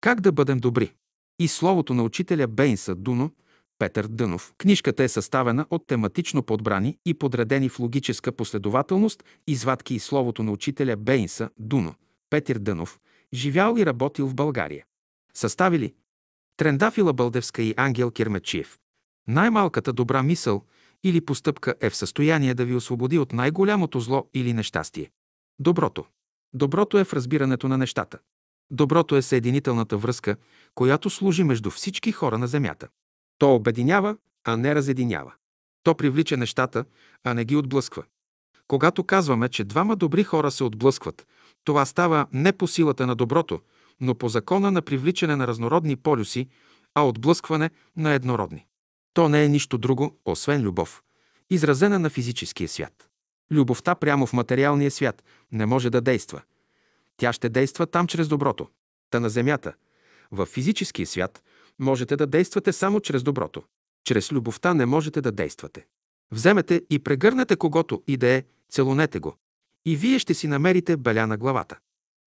Как да бъдем добри? И словото на учителя Бейнса Дуно, Петър Дънов. Книжката е съставена от тематично подбрани и подредени в логическа последователност извадки и словото на учителя Бейнса Дуно, Петър Дънов, живял и работил в България. Съставили Трендафила Бълдевска и Ангел Кирмечиев. Най-малката добра мисъл или постъпка е в състояние да ви освободи от най-голямото зло или нещастие. Доброто. Доброто е в разбирането на нещата. Доброто е съединителната връзка, която служи между всички хора на Земята. То обединява, а не разединява. То привлича нещата, а не ги отблъсква. Когато казваме, че двама добри хора се отблъскват, това става не по силата на доброто, но по закона на привличане на разнородни полюси, а отблъскване на еднородни. То не е нищо друго, освен любов, изразена на физическия свят. Любовта прямо в материалния свят не може да действа. Тя ще действа там чрез доброто. Та на земята, в физическия свят, можете да действате само чрез доброто. Чрез любовта не можете да действате. Вземете и прегърнете когото и да е, целунете го. И вие ще си намерите беля на главата.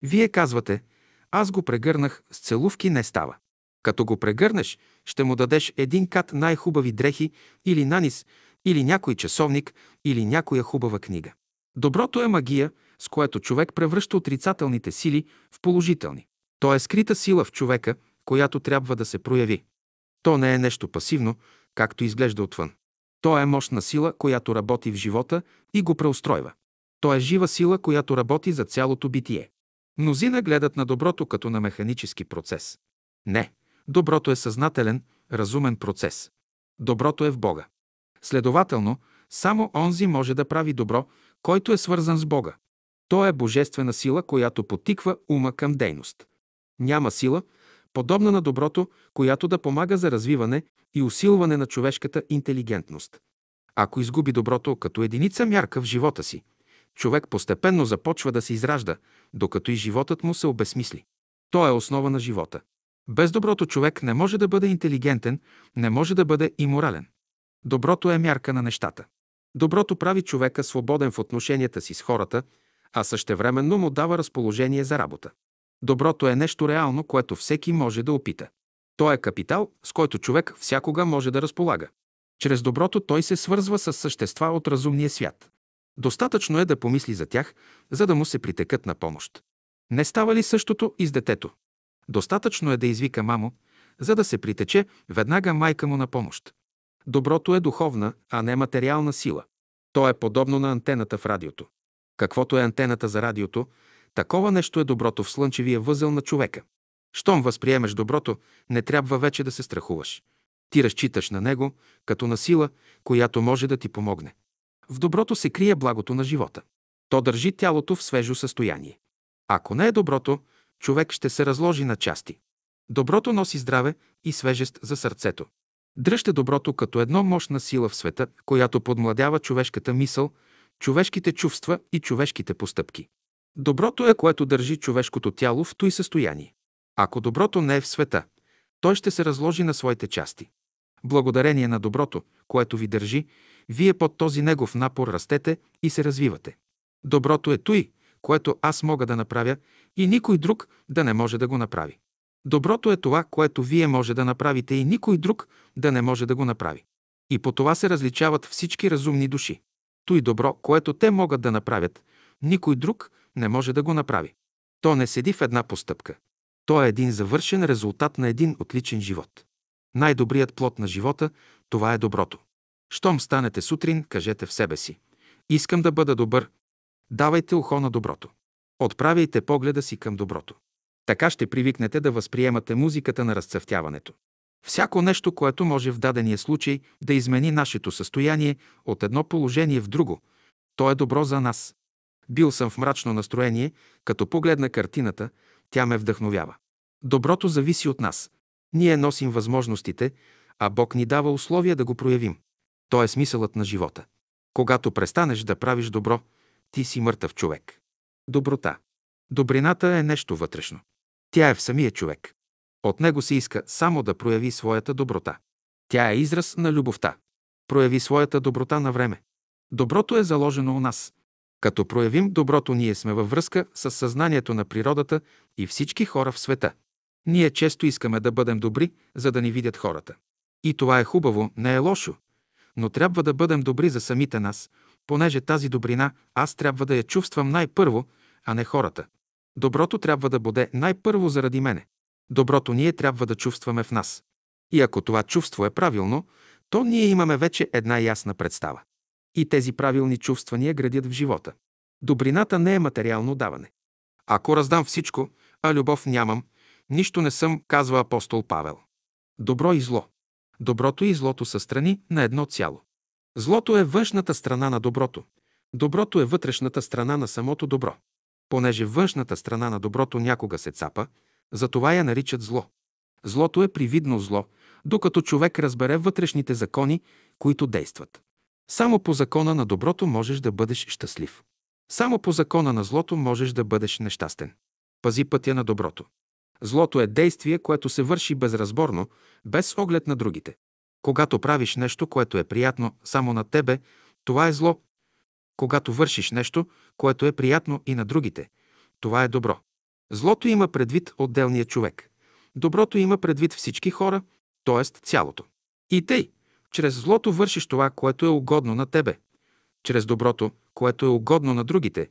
Вие казвате, аз го прегърнах, с целувки не става. Като го прегърнеш, ще му дадеш един кат най-хубави дрехи или нанис, или някой часовник, или някоя хубава книга. Доброто е магия, с което човек превръща отрицателните сили в положителни. То е скрита сила в човека, която трябва да се прояви. То не е нещо пасивно, както изглежда отвън. То е мощна сила, която работи в живота и го преустройва. То е жива сила, която работи за цялото битие. Мнозина гледат на доброто като на механически процес. Не, доброто е съзнателен, разумен процес. Доброто е в Бога. Следователно, само онзи може да прави добро, който е свързан с Бога. То е божествена сила, която потиква ума към дейност. Няма сила, подобна на доброто, която да помага за развиване и усилване на човешката интелигентност. Ако изгуби доброто като единица мярка в живота си, човек постепенно започва да се изражда, докато и животът му се обесмисли. То е основа на живота. Без доброто човек не може да бъде интелигентен, не може да бъде и морален. Доброто е мярка на нещата. Доброто прави човека свободен в отношенията си с хората, а същевременно му дава разположение за работа. Доброто е нещо реално, което всеки може да опита. То е капитал, с който човек всякога може да разполага. Чрез доброто той се свързва с същества от разумния свят. Достатъчно е да помисли за тях, за да му се притекат на помощ. Не става ли същото и с детето? Достатъчно е да извика мамо, за да се притече веднага майка му на помощ. Доброто е духовна, а не материална сила. То е подобно на антената в радиото. Каквото е антената за радиото, такова нещо е доброто в слънчевия възел на човека. Щом възприемеш доброто, не трябва вече да се страхуваш. Ти разчиташ на него като на сила, която може да ти помогне. В доброто се крие благото на живота. То държи тялото в свежо състояние. Ако не е доброто, човек ще се разложи на части. Доброто носи здраве и свежест за сърцето. Дръжте доброто като едно мощна сила в света, която подмладява човешката мисъл, човешките чувства и човешките постъпки. Доброто е, което държи човешкото тяло в той състояние. Ако доброто не е в света, той ще се разложи на своите части. Благодарение на доброто, което ви държи, вие под този негов напор растете и се развивате. Доброто е той, което аз мога да направя и никой друг да не може да го направи. Доброто е това, което вие може да направите и никой друг да не може да го направи. И по това се различават всички разумни души. Той добро, което те могат да направят, никой друг не може да го направи. То не седи в една постъпка. То е един завършен резултат на един отличен живот. Най-добрият плод на живота – това е доброто. Щом станете сутрин, кажете в себе си. Искам да бъда добър. Давайте ухо на доброто. Отправяйте погледа си към доброто. Така ще привикнете да възприемате музиката на разцъфтяването. Всяко нещо, което може в дадения случай да измени нашето състояние от едно положение в друго, то е добро за нас. Бил съм в мрачно настроение, като погледна картината, тя ме вдъхновява. Доброто зависи от нас. Ние носим възможностите, а Бог ни дава условия да го проявим. То е смисълът на живота. Когато престанеш да правиш добро, ти си мъртъв човек. Доброта. Добрината е нещо вътрешно. Тя е в самия човек. От него се иска само да прояви своята доброта. Тя е израз на любовта. Прояви своята доброта на време. Доброто е заложено у нас. Като проявим доброто, ние сме във връзка с съзнанието на природата и всички хора в света. Ние често искаме да бъдем добри, за да ни видят хората. И това е хубаво, не е лошо. Но трябва да бъдем добри за самите нас, понеже тази добрина аз трябва да я чувствам най-първо, а не хората. Доброто трябва да бъде най-първо заради мене. Доброто ние трябва да чувстваме в нас. И ако това чувство е правилно, то ние имаме вече една ясна представа. И тези правилни чувствания градят в живота. Добрината не е материално даване. Ако раздам всичко, а любов нямам, нищо не съм, казва апостол Павел. Добро и зло. Доброто и злото са страни на едно цяло. Злото е външната страна на доброто. Доброто е вътрешната страна на самото добро. Понеже външната страна на доброто някога се цапа, затова я наричат зло. Злото е привидно зло, докато човек разбере вътрешните закони, които действат. Само по закона на доброто можеш да бъдеш щастлив. Само по закона на злото можеш да бъдеш нещастен. Пази пътя на доброто. Злото е действие, което се върши безразборно, без оглед на другите. Когато правиш нещо, което е приятно само на тебе, това е зло. Когато вършиш нещо, което е приятно и на другите, това е добро. Злото има предвид отделния човек. Доброто има предвид всички хора, т.е. цялото. И тъй, чрез злото вършиш това, което е угодно на тебе, чрез доброто, което е угодно на другите,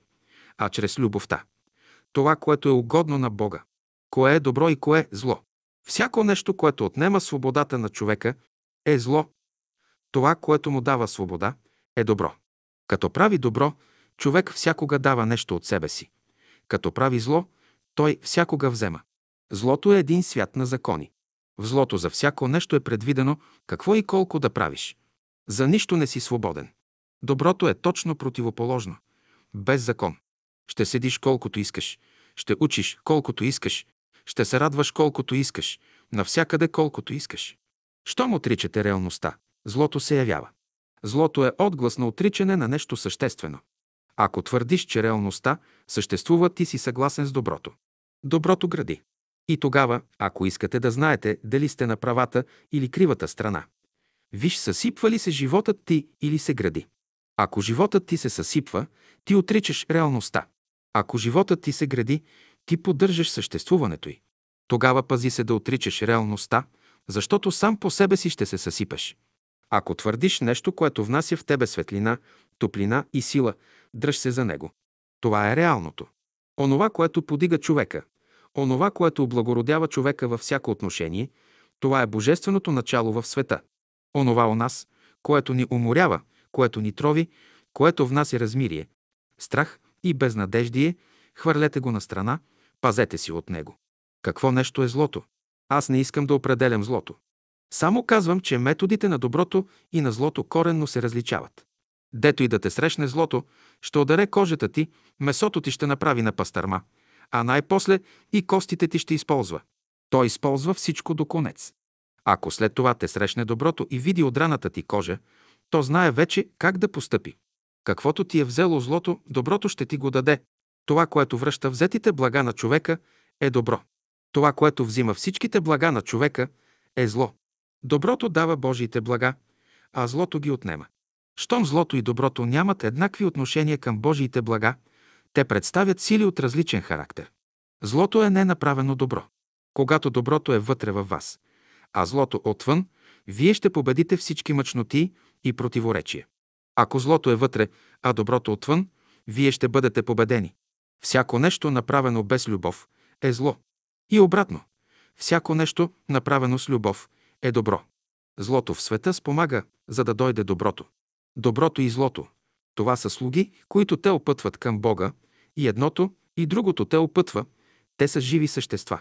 а чрез любовта. Това, което е угодно на Бога. Кое е добро и кое е зло? Всяко нещо, което отнема свободата на човека, е зло. Това, което му дава свобода, е добро. Като прави добро, човек всякога дава нещо от себе си. Като прави зло, той всякога взема. Злото е един свят на закони. В злото за всяко нещо е предвидено какво и колко да правиш. За нищо не си свободен. Доброто е точно противоположно. Без закон. Ще седиш колкото искаш, ще учиш колкото искаш, ще се радваш колкото искаш, навсякъде колкото искаш. Щом отричате реалността, злото се явява. Злото е отглас на отричане на нещо съществено. Ако твърдиш, че реалността съществува, ти си съгласен с доброто. Доброто гради. И тогава, ако искате да знаете дали сте на правата или кривата страна, виж съсипва ли се животът ти или се гради. Ако животът ти се съсипва, ти отричаш реалността. Ако животът ти се гради, ти поддържаш съществуването й. Тогава пази се да отричаш реалността, защото сам по себе си ще се съсипеш. Ако твърдиш нещо, което внася в тебе светлина, топлина и сила, дръж се за него. Това е реалното. Онова, което подига човека, онова, което облагородява човека във всяко отношение, това е божественото начало в света. Онова у нас, което ни уморява, което ни трови, което внася размирие, страх и безнадеждие, хвърлете го на страна, пазете си от него. Какво нещо е злото? Аз не искам да определям злото. Само казвам, че методите на доброто и на злото коренно се различават. Дето и да те срещне злото, ще ударе кожата ти, месото ти ще направи на пастърма, а най-после и костите ти ще използва. Той използва всичко до конец. Ако след това те срещне доброто и види отраната ти кожа, то знае вече как да постъпи. Каквото ти е взело злото, доброто ще ти го даде. Това, което връща взетите блага на човека, е добро. Това, което взима всичките блага на човека, е зло. Доброто дава Божиите блага, а злото ги отнема. Щом злото и доброто нямат еднакви отношения към Божиите блага, те представят сили от различен характер. Злото е ненаправено добро. Когато доброто е вътре във вас, а злото отвън, вие ще победите всички мъчноти и противоречия. Ако злото е вътре, а доброто отвън, вие ще бъдете победени. Всяко нещо, направено без любов, е зло. И обратно. Всяко нещо, направено с любов, е добро. Злото в света спомага, за да дойде доброто. Доброто и злото – това са слуги, които те опътват към Бога, и едното, и другото те опътва, те са живи същества.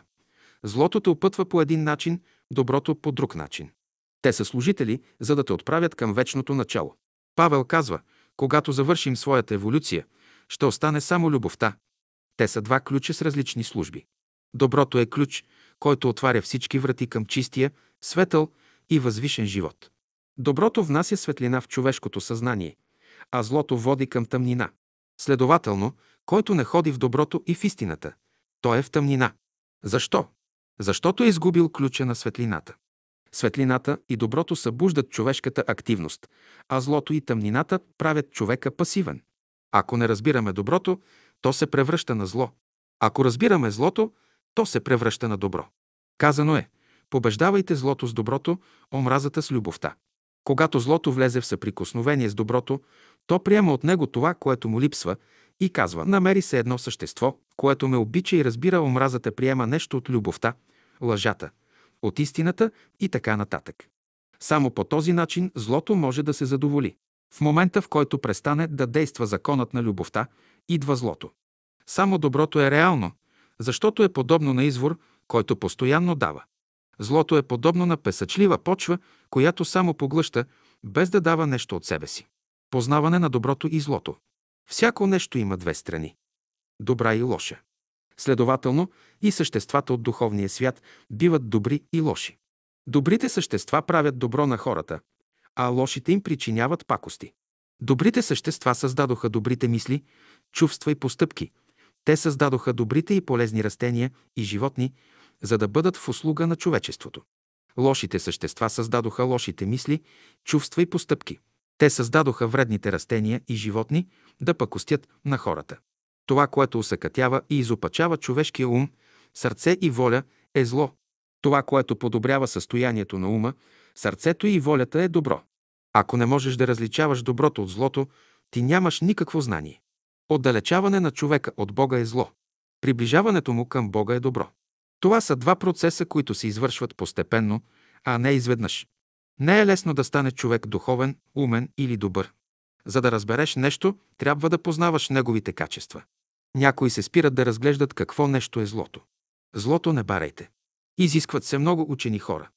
Злото те опътва по един начин, доброто по друг начин. Те са служители, за да те отправят към вечното начало. Павел казва, когато завършим своята еволюция, ще остане само любовта. Те са два ключа с различни служби. Доброто е ключ, който отваря всички врати към чистия, светъл и възвишен живот. Доброто внася светлина в човешкото съзнание, а злото води към тъмнина. Следователно, който не ходи в доброто и в истината, той е в тъмнина. Защо? Защото е изгубил ключа на светлината. Светлината и доброто събуждат човешката активност, а злото и тъмнината правят човека пасивен. Ако не разбираме доброто, то се превръща на зло. Ако разбираме злото, то се превръща на добро. Казано е, побеждавайте злото с доброто, омразата с любовта. Когато злото влезе в съприкосновение с доброто, то приема от него това, което му липсва и казва, намери се едно същество, което ме обича и разбира омразата приема нещо от любовта, лъжата, от истината и така нататък. Само по този начин злото може да се задоволи. В момента, в който престане да действа законът на любовта, идва злото. Само доброто е реално, защото е подобно на извор, който постоянно дава. Злото е подобно на песъчлива почва, която само поглъща, без да дава нещо от себе си. Познаване на доброто и злото. Всяко нещо има две страни – добра и лоша. Следователно, и съществата от духовния свят биват добри и лоши. Добрите същества правят добро на хората, а лошите им причиняват пакости. Добрите същества създадоха добрите мисли, чувства и постъпки. Те създадоха добрите и полезни растения и животни, за да бъдат в услуга на човечеството. Лошите същества създадоха лошите мисли, чувства и постъпки. Те създадоха вредните растения и животни да пакостят на хората. Това, което усъкътява и изопачава човешкия ум, сърце и воля, е зло. Това, което подобрява състоянието на ума, сърцето и волята е добро. Ако не можеш да различаваш доброто от злото, ти нямаш никакво знание. Отдалечаване на човека от Бога е зло. Приближаването му към Бога е добро. Това са два процеса, които се извършват постепенно, а не изведнъж. Не е лесно да стане човек духовен, умен или добър. За да разбереш нещо, трябва да познаваш неговите качества. Някои се спират да разглеждат какво нещо е злото. Злото не барайте. Изискват се много учени хора.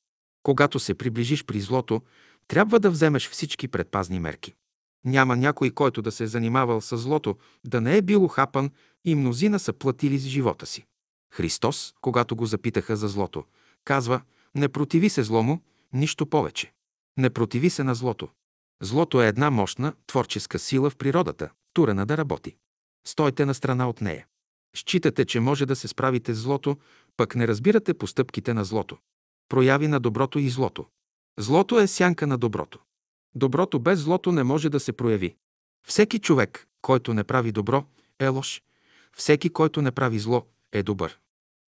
Когато се приближиш при злото, трябва да вземеш всички предпазни мерки. Няма някой, който да се е занимавал с злото, да не е бил хапан и мнозина са платили с живота си. Христос, когато го запитаха за злото, казва, не противи се злому, нищо повече. Не противи се на злото. Злото е една мощна, творческа сила в природата, турена да работи. Стойте на страна от нея. Считате, че може да се справите с злото, пък не разбирате постъпките на злото. Прояви на доброто и злото. Злото е сянка на доброто. Доброто без злото не може да се прояви. Всеки човек, който не прави добро, е лош. Всеки, който не прави зло, е добър.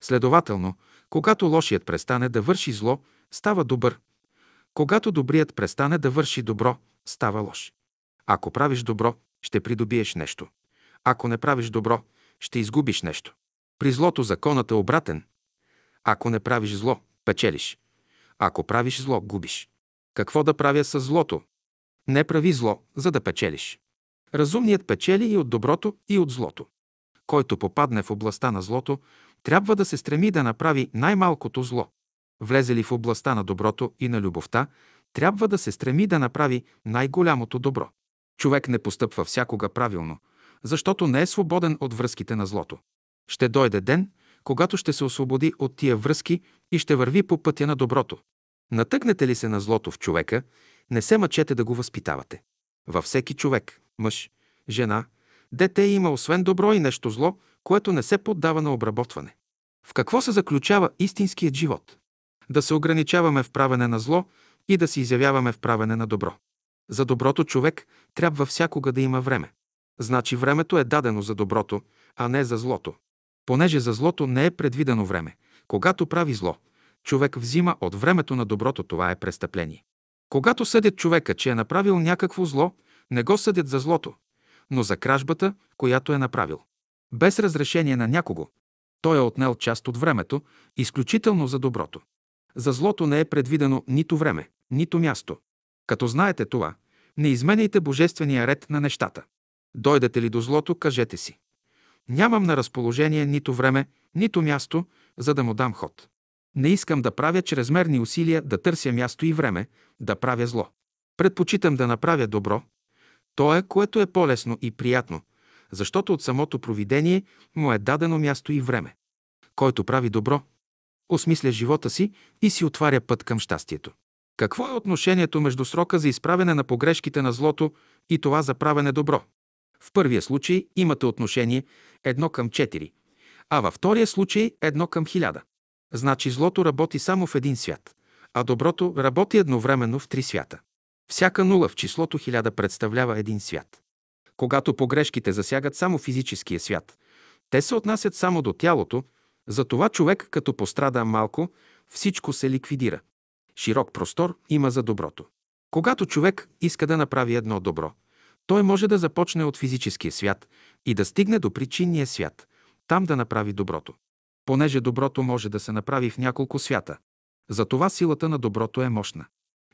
Следователно, когато лошият престане да върши зло, става добър. Когато добрият престане да върши добро, става лош. Ако правиш добро, ще придобиеш нещо. Ако не правиш добро, ще изгубиш нещо. При злото законът е обратен. Ако не правиш зло, печелиш. Ако правиш зло, губиш. Какво да правя с злото? Не прави зло, за да печелиш. Разумният печели и от доброто, и от злото. Който попадне в областта на злото, трябва да се стреми да направи най-малкото зло. Влезе ли в областта на доброто и на любовта, трябва да се стреми да направи най-голямото добро. Човек не постъпва всякога правилно, защото не е свободен от връзките на злото. Ще дойде ден, когато ще се освободи от тия връзки и ще върви по пътя на доброто. Натъкнете ли се на злото в човека, не се мъчете да го възпитавате. Във всеки човек, мъж, жена, дете има освен добро и нещо зло, което не се поддава на обработване. В какво се заключава истинският живот? Да се ограничаваме в правене на зло и да се изявяваме в правене на добро. За доброто човек трябва всякога да има време. Значи времето е дадено за доброто, а не за злото. Понеже за злото не е предвидено време. Когато прави зло, човек взима от времето на доброто, това е престъпление. Когато съдят човека, че е направил някакво зло, не го съдят за злото, но за кражбата, която е направил. Без разрешение на някого, той е отнел част от времето, изключително за доброто. За злото не е предвидено нито време, нито място. Като знаете това, не изменяйте божествения ред на нещата. Дойдете ли до злото, кажете си. Нямам на разположение нито време, нито място, за да му дам ход. Не искам да правя чрезмерни усилия да търся място и време, да правя зло. Предпочитам да направя добро. То е, което е по-лесно и приятно, защото от самото провидение му е дадено място и време. Който прави добро, осмисля живота си и си отваря път към щастието. Какво е отношението между срока за изправене на погрешките на злото и това за правене добро? В първия случай имате отношение едно към 4, а във втория случай едно към 1000. Значи злото работи само в един свят, а доброто работи едновременно в три свята. Всяка нула в числото 1000 представлява един свят. Когато погрешките засягат само физическия свят, те се отнасят само до тялото, затова човек, като пострада малко, всичко се ликвидира. Широк простор има за доброто. Когато човек иска да направи едно добро, той може да започне от физическия свят и да стигне до причинния свят, там да направи доброто. Понеже доброто може да се направи в няколко свята. Затова силата на доброто е мощна.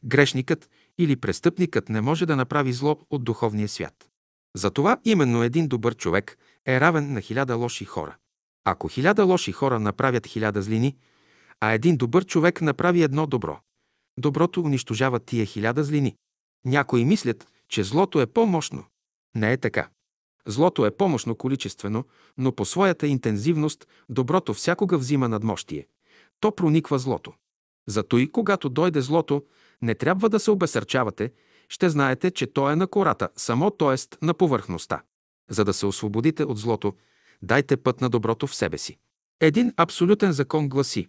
Грешникът или престъпникът не може да направи зло от духовния свят. Затова именно един добър човек е равен на хиляда лоши хора. Ако хиляда лоши хора направят хиляда злини, а един добър човек направи едно добро, доброто унищожава тия хиляда злини. Някои мислят, че злото е по-мощно. Не е така. Злото е помощно количествено, но по своята интензивност доброто всякога взима надмощие. То прониква злото. Зато и когато дойде злото, не трябва да се обесърчавате, ще знаете, че то е на кората, само т.е. на повърхността. За да се освободите от злото, дайте път на доброто в себе си. Един абсолютен закон гласи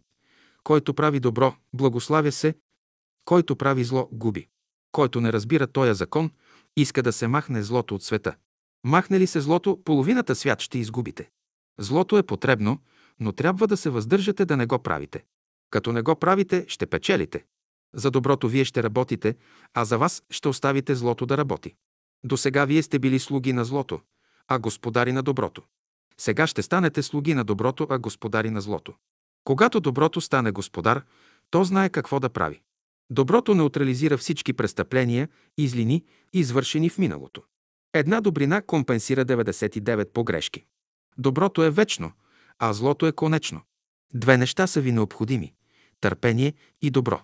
който прави добро, благославя се, който прави зло, губи. Който не разбира този закон, иска да се махне злото от света. Махне ли се злото, половината свят ще изгубите. Злото е потребно, но трябва да се въздържате да не го правите. Като не го правите, ще печелите. За доброто вие ще работите, а за вас ще оставите злото да работи. До сега вие сте били слуги на злото, а господари на доброто. Сега ще станете слуги на доброто, а господари на злото. Когато доброто стане господар, то знае какво да прави. Доброто неутрализира всички престъпления и злини, извършени в миналото. Една добрина компенсира 99 погрешки. Доброто е вечно, а злото е конечно. Две неща са ви необходими – търпение и добро.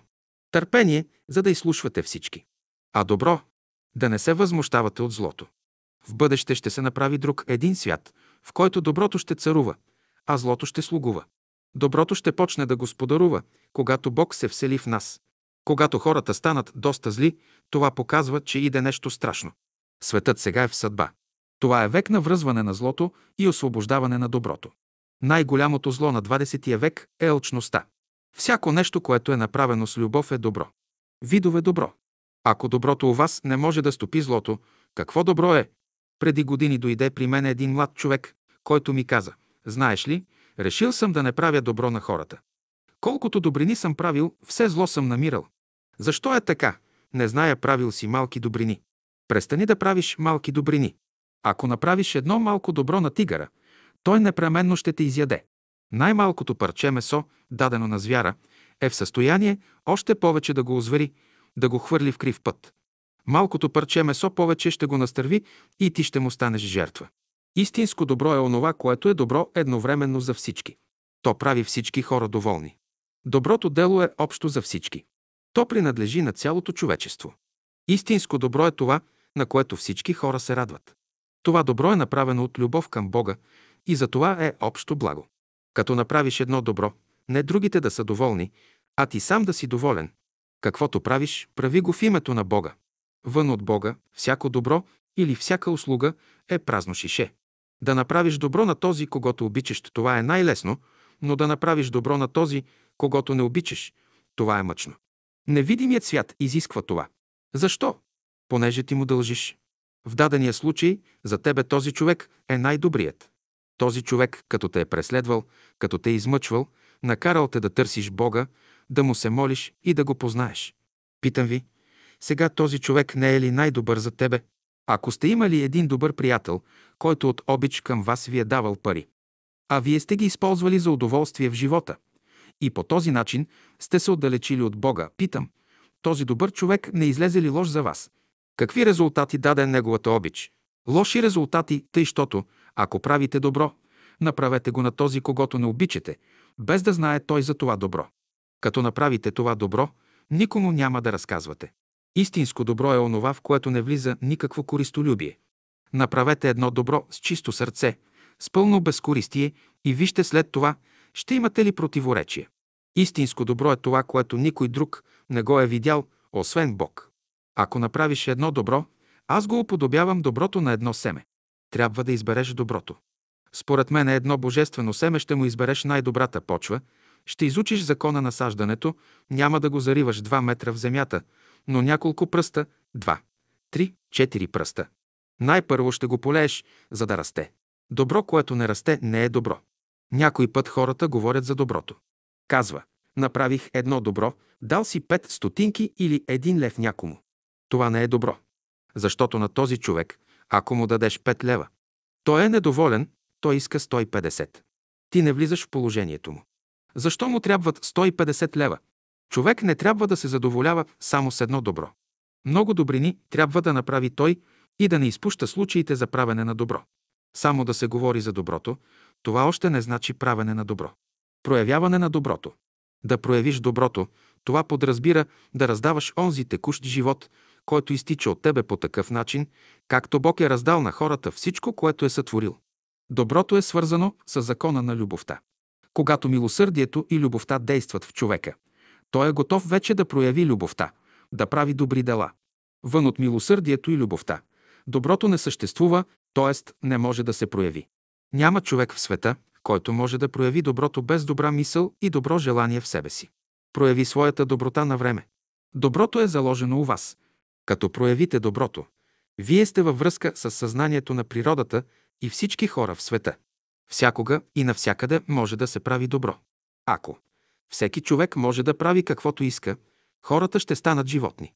Търпение, за да изслушвате всички. А добро – да не се възмущавате от злото. В бъдеще ще се направи друг един свят, в който доброто ще царува, а злото ще слугува. Доброто ще почне да господарува, когато Бог се всели в нас. Когато хората станат доста зли, това показва, че иде нещо страшно. Светът сега е в съдба. Това е век на връзване на злото и освобождаване на доброто. Най-голямото зло на 20 век е алчността. Всяко нещо, което е направено с любов е добро. Видове добро. Ако доброто у вас не може да стопи злото, какво добро е? Преди години дойде при мен един млад човек, който ми каза, знаеш ли, решил съм да не правя добро на хората. Колкото добрини съм правил, все зло съм намирал. Защо е така? Не зная, правил си малки добрини. Престани да правиш малки добрини. Ако направиш едно малко добро на тигъра, той непременно ще те изяде. Най-малкото парче месо, дадено на звяра, е в състояние още повече да го озвери, да го хвърли в крив път. Малкото парче месо повече ще го настърви и ти ще му станеш жертва. Истинско добро е онова, което е добро едновременно за всички. То прави всички хора доволни. Доброто дело е общо за всички. То принадлежи на цялото човечество. Истинско добро е това, на което всички хора се радват. Това добро е направено от любов към Бога и за това е общо благо. Като направиш едно добро, не другите да са доволни, а ти сам да си доволен. Каквото правиш, прави го в името на Бога. Вън от Бога, всяко добро или всяка услуга е празно шише. Да направиш добро на този, когато обичаш, това е най-лесно, но да направиш добро на този, когато не обичаш, това е мъчно. Невидимият свят изисква това. Защо? Понеже ти му дължиш. В дадения случай за тебе този човек е най-добрият. Този човек, като те е преследвал, като те е измъчвал, накарал те да търсиш Бога, да му се молиш и да го познаеш. Питам ви, сега този човек не е ли най-добър за тебе? Ако сте имали един добър приятел, който от обич към вас ви е давал пари, а вие сте ги използвали за удоволствие в живота, и по този начин сте се отдалечили от Бога, питам, този добър човек не излезе ли лош за вас? Какви резултати даде неговата обич? Лоши резултати, тъй щото, ако правите добро, направете го на този, когато не обичате, без да знае той за това добро. Като направите това добро, никому няма да разказвате. Истинско добро е онова, в което не влиза никакво користолюбие. Направете едно добро с чисто сърце, с пълно безкористие и вижте след това, ще имате ли противоречие. Истинско добро е това, което никой друг не го е видял, освен Бог. Ако направиш едно добро, аз го уподобявам доброто на едно семе. Трябва да избереш доброто. Според мен едно божествено семе ще му избереш най-добрата почва, ще изучиш закона на саждането, няма да го зариваш два метра в земята, но няколко пръста, два, три, четири пръста. Най-първо ще го полееш, за да расте. Добро, което не расте, не е добро. Някой път хората говорят за доброто. Казва, Направих едно добро, дал си пет стотинки или един лев някому. Това не е добро. Защото на този човек, ако му дадеш 5 лева, той е недоволен, той иска 150. Ти не влизаш в положението му. Защо му трябват 150 лева? Човек не трябва да се задоволява само с едно добро. Много добрини трябва да направи той и да не изпуща случаите за правене на добро. Само да се говори за доброто, това още не значи правене на добро. Проявяване на доброто. Да проявиш доброто, това подразбира да раздаваш онзи текущ живот, който изтича от тебе по такъв начин, както Бог е раздал на хората всичко, което е сътворил. Доброто е свързано с закона на любовта. Когато милосърдието и любовта действат в човека, той е готов вече да прояви любовта, да прави добри дела. Вън от милосърдието и любовта, доброто не съществува, т.е. не може да се прояви. Няма човек в света, който може да прояви доброто без добра мисъл и добро желание в себе си. Прояви своята доброта на време. Доброто е заложено у вас. Като проявите доброто, вие сте във връзка с съзнанието на природата и всички хора в света. Всякога и навсякъде може да се прави добро. Ако всеки човек може да прави каквото иска, хората ще станат животни.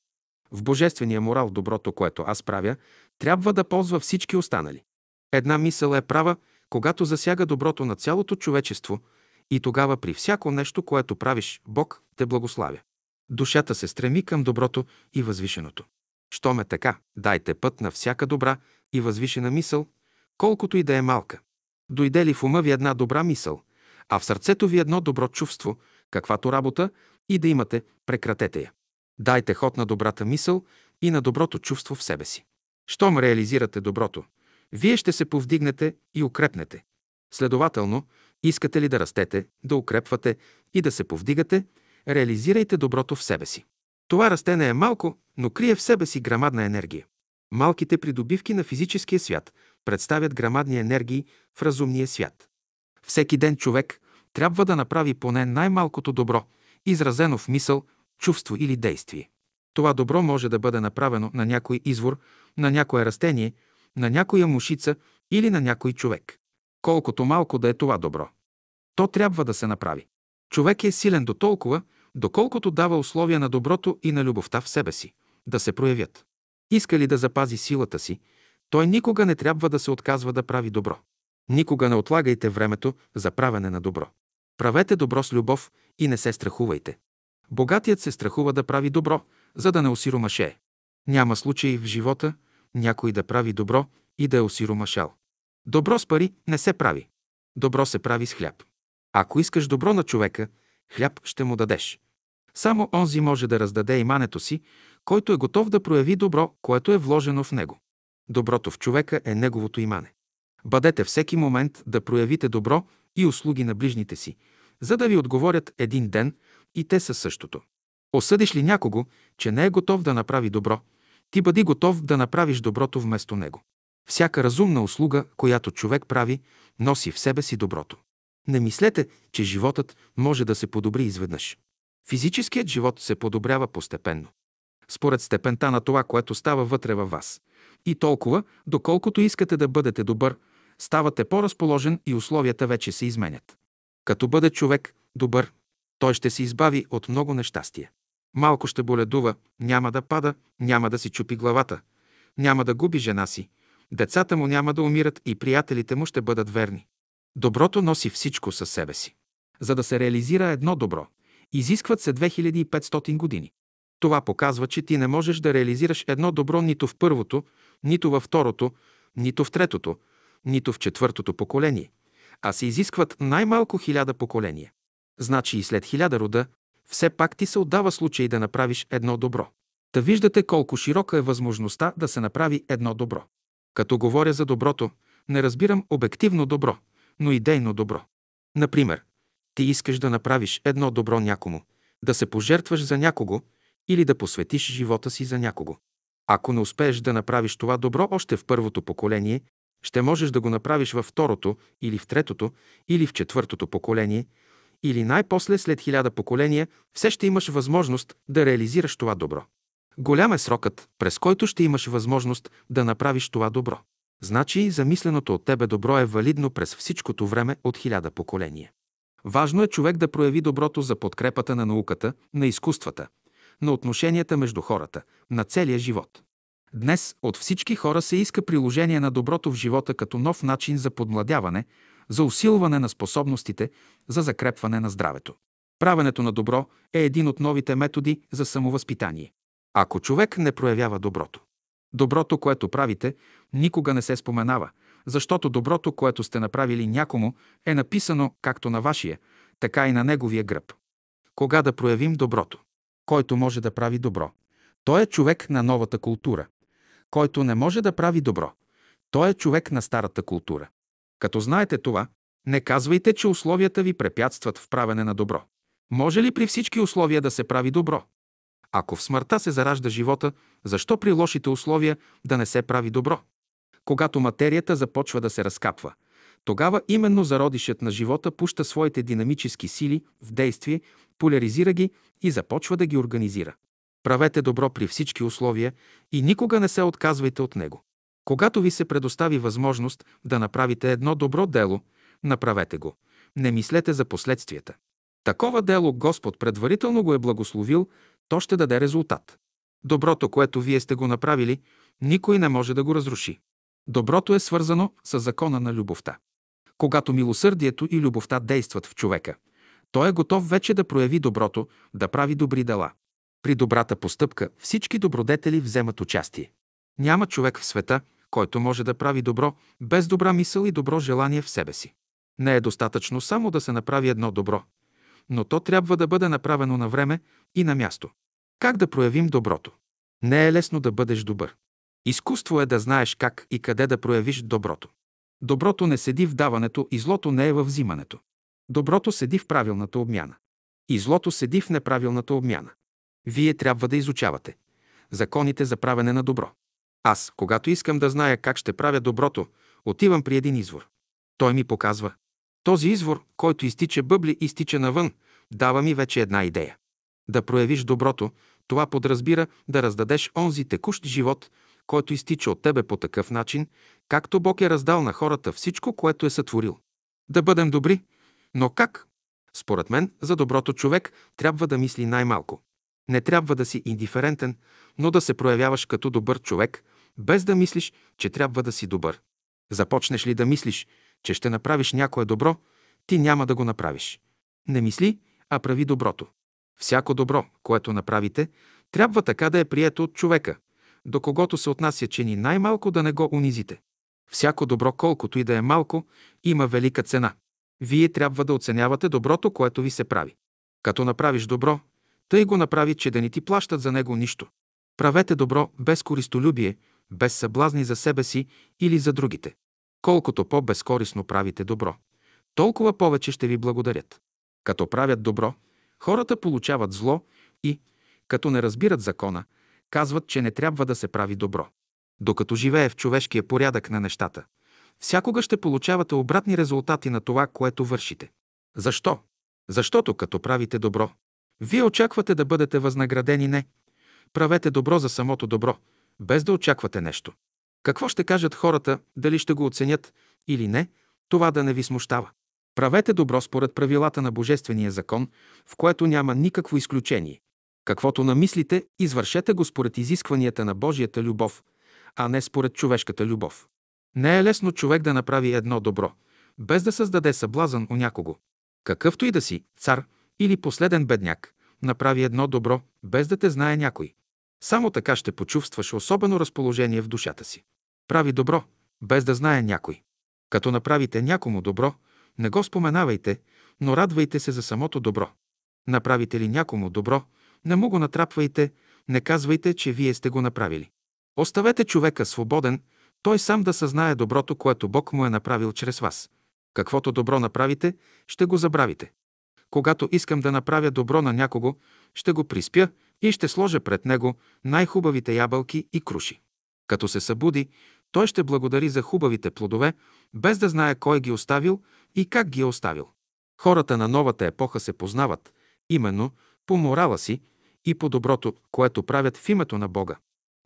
В божествения морал доброто, което аз правя, трябва да ползва всички останали. Една мисъл е права, когато засяга доброто на цялото човечество и тогава при всяко нещо, което правиш, Бог те благославя. Душата се стреми към доброто и възвишеното. Що ме така, дайте път на всяка добра и възвишена мисъл, колкото и да е малка. Дойде ли в ума ви една добра мисъл, а в сърцето ви едно добро чувство, каквато работа и да имате, прекратете я. Дайте ход на добрата мисъл и на доброто чувство в себе си. Щом реализирате доброто, вие ще се повдигнете и укрепнете. Следователно, искате ли да растете, да укрепвате и да се повдигате, реализирайте доброто в себе си. Това растене е малко, но крие в себе си грамадна енергия. Малките придобивки на физическия свят представят грамадни енергии в разумния свят. Всеки ден човек трябва да направи поне най-малкото добро, изразено в мисъл, чувство или действие. Това добро може да бъде направено на някой извор, на някое растение, на някоя мушица или на някой човек. Колкото малко да е това добро. То трябва да се направи. Човек е силен до толкова, доколкото дава условия на доброто и на любовта в себе си, да се проявят. Иска ли да запази силата си, той никога не трябва да се отказва да прави добро. Никога не отлагайте времето за правене на добро. Правете добро с любов и не се страхувайте. Богатият се страхува да прави добро, за да не осиромаше. Няма случай в живота някой да прави добро и да е осиромашал. Добро с пари не се прави. Добро се прави с хляб. Ако искаш добро на човека, хляб ще му дадеш. Само онзи може да раздаде имането си, който е готов да прояви добро, което е вложено в него. Доброто в човека е неговото имане. Бъдете всеки момент да проявите добро и услуги на ближните си, за да ви отговорят един ден и те са същото. Осъдиш ли някого, че не е готов да направи добро, ти бъди готов да направиш доброто вместо него. Всяка разумна услуга, която човек прави, носи в себе си доброто. Не мислете, че животът може да се подобри изведнъж. Физическият живот се подобрява постепенно. Според степента на това, което става вътре във вас. И толкова, доколкото искате да бъдете добър, ставате по-разположен и условията вече се изменят. Като бъде човек добър, той ще се избави от много нещастия. Малко ще боледува, няма да пада, няма да си чупи главата, няма да губи жена си, децата му няма да умират и приятелите му ще бъдат верни. Доброто носи всичко със себе си. За да се реализира едно добро, изискват се 2500 години. Това показва, че ти не можеш да реализираш едно добро нито в първото, нито във второто, нито в третото, нито в четвъртото поколение, а се изискват най-малко хиляда поколения. Значи и след хиляда рода, все пак ти се отдава случай да направиш едно добро. Та виждате колко широка е възможността да се направи едно добро. Като говоря за доброто, не разбирам обективно добро, но идейно добро. Например, ти искаш да направиш едно добро някому, да се пожертваш за някого или да посветиш живота си за някого. Ако не успееш да направиш това добро още в първото поколение, ще можеш да го направиш във второто или в третото или в четвъртото поколение – или най-после след хиляда поколения, все ще имаш възможност да реализираш това добро. Голям е срокът, през който ще имаш възможност да направиш това добро. Значи замисленото от тебе добро е валидно през всичкото време от хиляда поколения. Важно е човек да прояви доброто за подкрепата на науката, на изкуствата, на отношенията между хората, на целия живот. Днес от всички хора се иска приложение на доброто в живота като нов начин за подмладяване, за усилване на способностите, за закрепване на здравето. Правенето на добро е един от новите методи за самовъзпитание. Ако човек не проявява доброто, доброто, което правите, никога не се споменава, защото доброто, което сте направили някому, е написано както на вашия, така и на неговия гръб. Кога да проявим доброто? Който може да прави добро. Той е човек на новата култура. Който не може да прави добро. Той е човек на старата култура. Като знаете това, не казвайте, че условията ви препятстват в правене на добро. Може ли при всички условия да се прави добро? Ако в смъртта се заражда живота, защо при лошите условия да не се прави добро? Когато материята започва да се разкапва, тогава именно зародишът на живота пуща своите динамически сили в действие, поляризира ги и започва да ги организира. Правете добро при всички условия и никога не се отказвайте от него. Когато ви се предостави възможност да направите едно добро дело, направете го. Не мислете за последствията. Такова дело Господ предварително го е благословил, то ще даде резултат. Доброто, което вие сте го направили, никой не може да го разруши. Доброто е свързано с закона на любовта. Когато милосърдието и любовта действат в човека, той е готов вече да прояви доброто, да прави добри дела. При добрата постъпка всички добродетели вземат участие. Няма човек в света, който може да прави добро без добра мисъл и добро желание в себе си. Не е достатъчно само да се направи едно добро, но то трябва да бъде направено на време и на място. Как да проявим доброто? Не е лесно да бъдеш добър. Изкуство е да знаеш как и къде да проявиш доброто. Доброто не седи в даването и злото не е във взимането. Доброто седи в правилната обмяна. И злото седи в неправилната обмяна. Вие трябва да изучавате законите за правене на добро. Аз, когато искам да зная как ще правя доброто, отивам при един извор. Той ми показва. Този извор, който изтича бъбли, изтича навън, дава ми вече една идея. Да проявиш доброто, това подразбира да раздадеш онзи текущ живот, който изтича от тебе по такъв начин, както Бог е раздал на хората всичко, което е сътворил. Да бъдем добри, но как? Според мен, за доброто човек трябва да мисли най-малко. Не трябва да си индиферентен, но да се проявяваш като добър човек, без да мислиш, че трябва да си добър. Започнеш ли да мислиш, че ще направиш някое добро, ти няма да го направиш. Не мисли, а прави доброто. Всяко добро, което направите, трябва така да е прието от човека, до когото се отнася, че ни най-малко да не го унизите. Всяко добро, колкото и да е малко, има велика цена. Вие трябва да оценявате доброто, което ви се прави. Като направиш добро, тъй го направи, че да ни ти плащат за него нищо. Правете добро без користолюбие, без съблазни за себе си или за другите. Колкото по-безкорисно правите добро, толкова повече ще ви благодарят. Като правят добро, хората получават зло и, като не разбират закона, казват, че не трябва да се прави добро. Докато живее в човешкия порядък на нещата, всякога ще получавате обратни резултати на това, което вършите. Защо? Защото като правите добро, вие очаквате да бъдете възнаградени не. Правете добро за самото добро, без да очаквате нещо. Какво ще кажат хората, дали ще го оценят или не, това да не ви смущава. Правете добро според правилата на Божествения закон, в което няма никакво изключение. Каквото намислите, извършете го според изискванията на Божията любов, а не според човешката любов. Не е лесно човек да направи едно добро, без да създаде съблазън у някого. Какъвто и да си, цар или последен бедняк, направи едно добро, без да те знае някой. Само така ще почувстваш особено разположение в душата си. Прави добро, без да знае някой. Като направите някому добро, не го споменавайте, но радвайте се за самото добро. Направите ли някому добро, не му го натрапвайте, не казвайте, че вие сте го направили. Оставете човека свободен, той сам да съзнае доброто, което Бог му е направил чрез вас. Каквото добро направите, ще го забравите. Когато искам да направя добро на някого, ще го приспя и ще сложа пред него най-хубавите ябълки и круши. Като се събуди, той ще благодари за хубавите плодове, без да знае кой ги оставил и как ги е оставил. Хората на новата епоха се познават, именно по морала си и по доброто, което правят в името на Бога.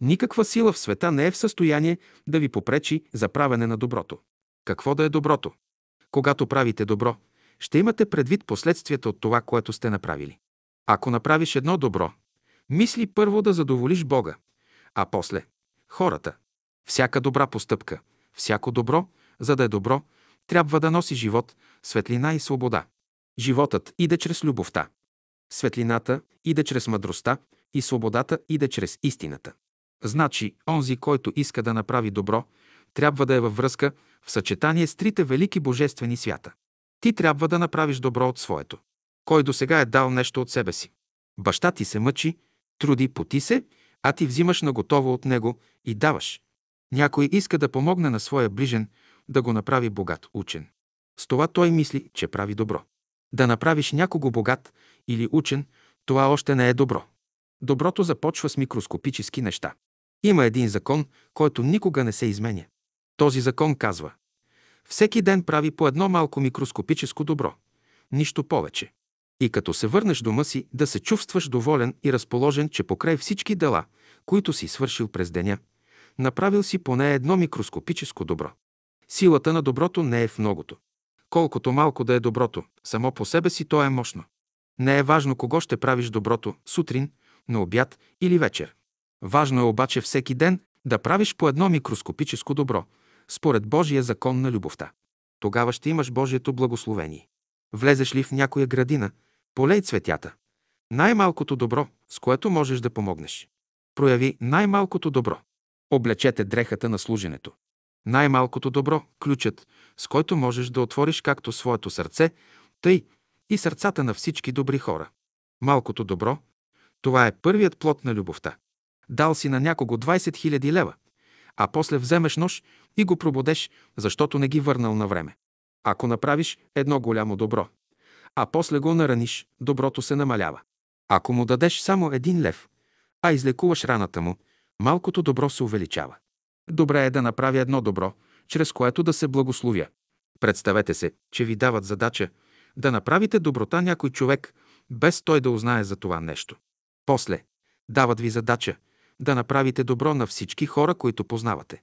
Никаква сила в света не е в състояние да ви попречи за правене на доброто. Какво да е доброто? Когато правите добро, ще имате предвид последствията от това, което сте направили. Ако направиш едно добро, мисли първо да задоволиш Бога, а после – хората. Всяка добра постъпка, всяко добро, за да е добро, трябва да носи живот, светлина и свобода. Животът иде чрез любовта. Светлината иде чрез мъдростта и свободата иде чрез истината. Значи, онзи, който иска да направи добро, трябва да е във връзка, в съчетание с трите велики божествени свята. Ти трябва да направиш добро от своето. Кой до сега е дал нещо от себе си? Баща ти се мъчи, труди, поти се, а ти взимаш на готово от него и даваш. Някой иска да помогне на своя ближен, да го направи богат учен. С това той мисли, че прави добро. Да направиш някого богат или учен, това още не е добро. Доброто започва с микроскопически неща. Има един закон, който никога не се изменя. Този закон казва всеки ден прави по едно малко микроскопическо добро. Нищо повече. И като се върнеш дома си, да се чувстваш доволен и разположен, че покрай всички дела, които си свършил през деня, направил си поне едно микроскопическо добро. Силата на доброто не е в многото. Колкото малко да е доброто, само по себе си то е мощно. Не е важно кого ще правиш доброто сутрин, на обяд или вечер. Важно е обаче всеки ден да правиш по едно микроскопическо добро, според Божия закон на любовта. Тогава ще имаш Божието благословение. Влезеш ли в някоя градина, полей цветята. Най-малкото добро, с което можеш да помогнеш. Прояви най-малкото добро. Облечете дрехата на служенето. Най-малкото добро, ключът, с който можеш да отвориш както своето сърце, тъй и сърцата на всички добри хора. Малкото добро, това е първият плод на любовта. Дал си на някого 20 000 лева, а после вземеш нож и го прободеш, защото не ги върнал на време. Ако направиш едно голямо добро, а после го нараниш, доброто се намалява. Ако му дадеш само един лев, а излекуваш раната му, малкото добро се увеличава. Добре е да направя едно добро, чрез което да се благословя. Представете се, че ви дават задача да направите доброта някой човек, без той да узнае за това нещо. После дават ви задача да направите добро на всички хора, които познавате.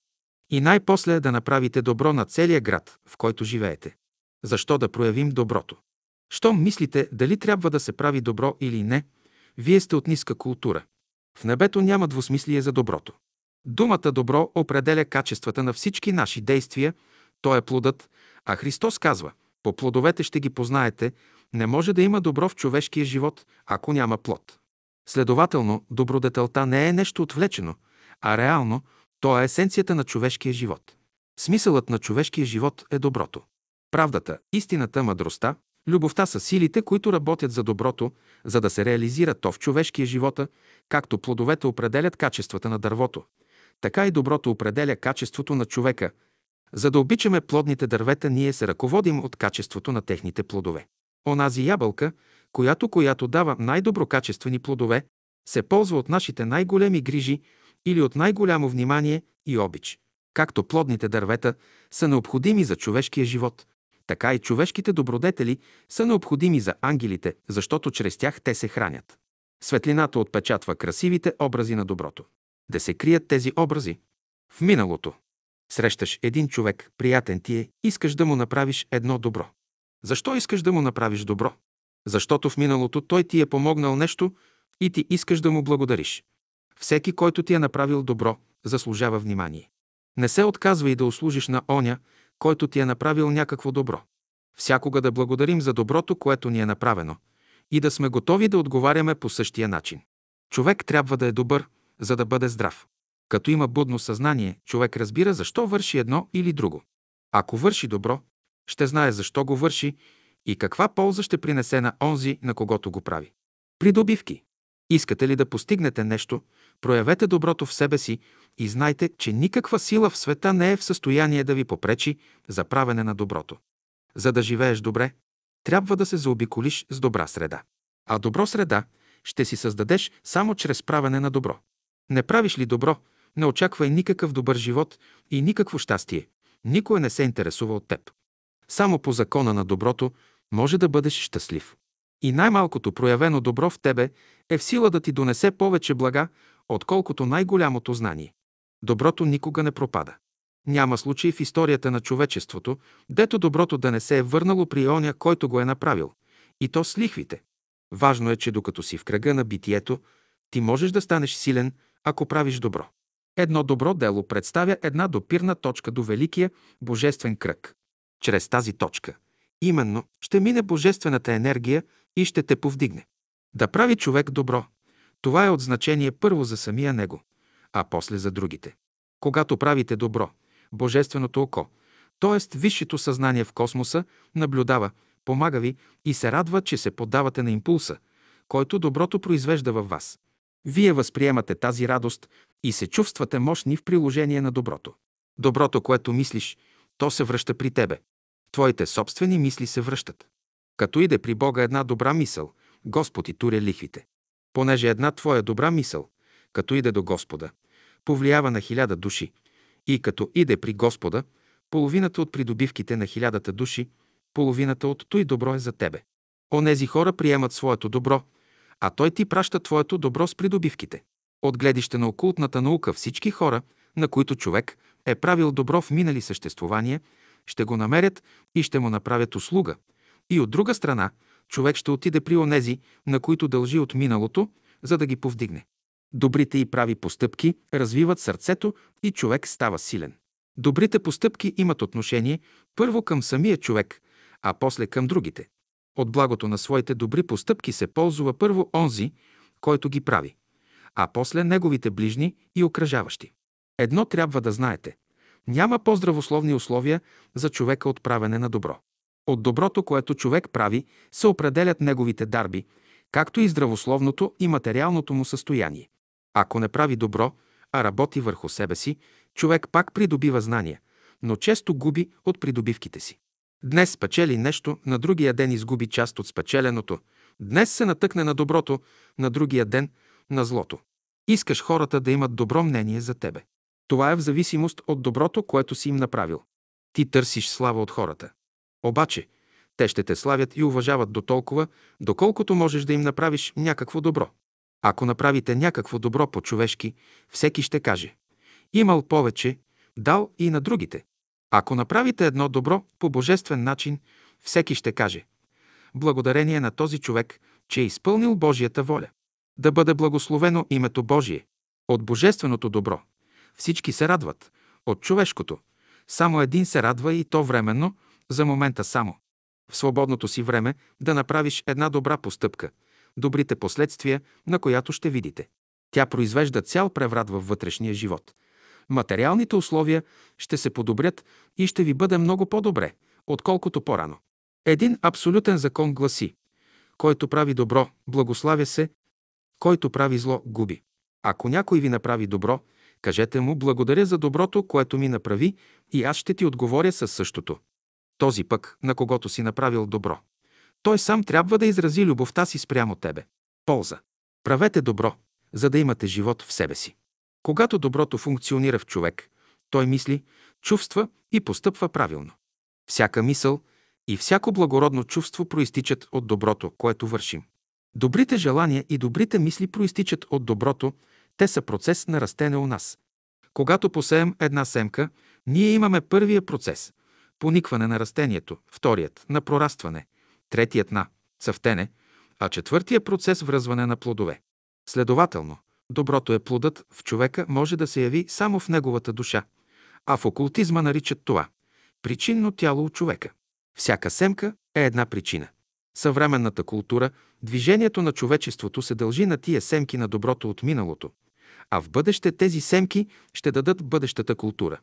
И най-после да направите добро на целия град, в който живеете. Защо да проявим доброто? Щом мислите дали трябва да се прави добро или не, вие сте от ниска култура. В небето няма двусмислие за доброто. Думата добро определя качествата на всички наши действия, то е плодът, а Христос казва, по плодовете ще ги познаете, не може да има добро в човешкия живот, ако няма плод. Следователно, добродетелта не е нещо отвлечено, а реално, то е есенцията на човешкия живот. Смисълът на човешкия живот е доброто. Правдата, истината, мъдростта, любовта са силите, които работят за доброто, за да се реализира то в човешкия живота, както плодовете определят качествата на дървото, така и доброто определя качеството на човека. За да обичаме плодните дървета, ние се ръководим от качеството на техните плодове. Онази ябълка, която, която дава най-доброкачествени плодове, се ползва от нашите най-големи грижи или от най-голямо внимание и обич. Както плодните дървета са необходими за човешкия живот, така и човешките добродетели са необходими за ангелите, защото чрез тях те се хранят. Светлината отпечатва красивите образи на доброто. Да се крият тези образи? В миналото. Срещаш един човек, приятен ти е, искаш да му направиш едно добро. Защо искаш да му направиш добро? Защото в миналото той ти е помогнал нещо и ти искаш да му благодариш. Всеки, който ти е направил добро, заслужава внимание. Не се отказва и да услужиш на оня, който ти е направил някакво добро. Всякога да благодарим за доброто, което ни е направено, и да сме готови да отговаряме по същия начин. Човек трябва да е добър, за да бъде здрав. Като има будно съзнание, човек разбира защо върши едно или друго. Ако върши добро, ще знае защо го върши и каква полза ще принесе на онзи, на когото го прави. Придобивки. Искате ли да постигнете нещо, проявете доброто в себе си и знайте, че никаква сила в света не е в състояние да ви попречи за правене на доброто. За да живееш добре, трябва да се заобиколиш с добра среда. А добро среда ще си създадеш само чрез правене на добро. Не правиш ли добро, не очаквай никакъв добър живот и никакво щастие. Никой не се интересува от теб. Само по закона на доброто може да бъдеш щастлив. И най-малкото проявено добро в тебе е в сила да ти донесе повече блага, отколкото най-голямото знание. Доброто никога не пропада. Няма случай в историята на човечеството, дето доброто да не се е върнало при оня, който го е направил. И то с лихвите. Важно е, че докато си в кръга на битието, ти можеш да станеш силен, ако правиш добро. Едно добро дело представя една допирна точка до великия божествен кръг. Чрез тази точка, именно, ще мине божествената енергия и ще те повдигне. Да прави човек добро, това е от значение първо за самия него, а после за другите. Когато правите добро, божественото око, т.е. висшето съзнание в космоса, наблюдава, помага ви и се радва, че се поддавате на импулса, който доброто произвежда във вас. Вие възприемате тази радост и се чувствате мощни в приложение на доброто. Доброто, което мислиш, то се връща при тебе. Твоите собствени мисли се връщат. Като иде при Бога една добра мисъл, Господ и туря лихвите. Понеже една твоя добра мисъл, като иде до Господа, повлиява на хиляда души, и като иде при Господа, половината от придобивките на хилядата души, половината от той добро е за тебе. Онези хора приемат своето добро, а той ти праща твоето добро с придобивките. От гледище на окултната наука всички хора, на които човек е правил добро в минали съществувания, ще го намерят и ще му направят услуга. И от друга страна, човек ще отиде при онези, на които дължи от миналото, за да ги повдигне. Добрите и прави постъпки развиват сърцето и човек става силен. Добрите постъпки имат отношение първо към самия човек, а после към другите. От благото на своите добри постъпки се ползва първо онзи, който ги прави, а после неговите ближни и окръжаващи. Едно трябва да знаете. Няма по-здравословни условия за човека от правене на добро. От доброто, което човек прави, се определят неговите дарби, както и здравословното и материалното му състояние. Ако не прави добро, а работи върху себе си, човек пак придобива знания, но често губи от придобивките си. Днес спечели нещо, на другия ден изгуби част от спечеленото. Днес се натъкне на доброто, на другия ден на злото. Искаш хората да имат добро мнение за тебе. Това е в зависимост от доброто, което си им направил. Ти търсиш слава от хората. Обаче, те ще те славят и уважават до толкова, доколкото можеш да им направиш някакво добро. Ако направите някакво добро по-човешки, всеки ще каже «Имал повече, дал и на другите». Ако направите едно добро по божествен начин, всеки ще каже «Благодарение на този човек, че е изпълнил Божията воля». Да бъде благословено името Божие. От божественото добро. Всички се радват. От човешкото. Само един се радва и то временно, за момента само. В свободното си време да направиш една добра постъпка – добрите последствия, на която ще видите. Тя произвежда цял преврат във вътрешния живот. Материалните условия ще се подобрят и ще ви бъде много по-добре, отколкото по-рано. Един абсолютен закон гласи който прави добро, благославя се, който прави зло, губи. Ако някой ви направи добро, кажете му благодаря за доброто, което ми направи и аз ще ти отговоря със същото. Този пък, на когото си направил добро. Той сам трябва да изрази любовта си спрямо тебе. Полза. Правете добро, за да имате живот в себе си. Когато доброто функционира в човек, той мисли, чувства и постъпва правилно. Всяка мисъл и всяко благородно чувство проистичат от доброто, което вършим. Добрите желания и добрите мисли проистичат от доброто, те са процес на растене у нас. Когато посеем една семка, ние имаме първия процес – поникване на растението, вторият – на прорастване, третият на цъфтене, а четвъртия процес връзване на плодове. Следователно, доброто е плодът в човека може да се яви само в неговата душа, а в окултизма наричат това причинно тяло от човека. Всяка семка е една причина. Съвременната култура, движението на човечеството се дължи на тия семки на доброто от миналото, а в бъдеще тези семки ще дадат бъдещата култура.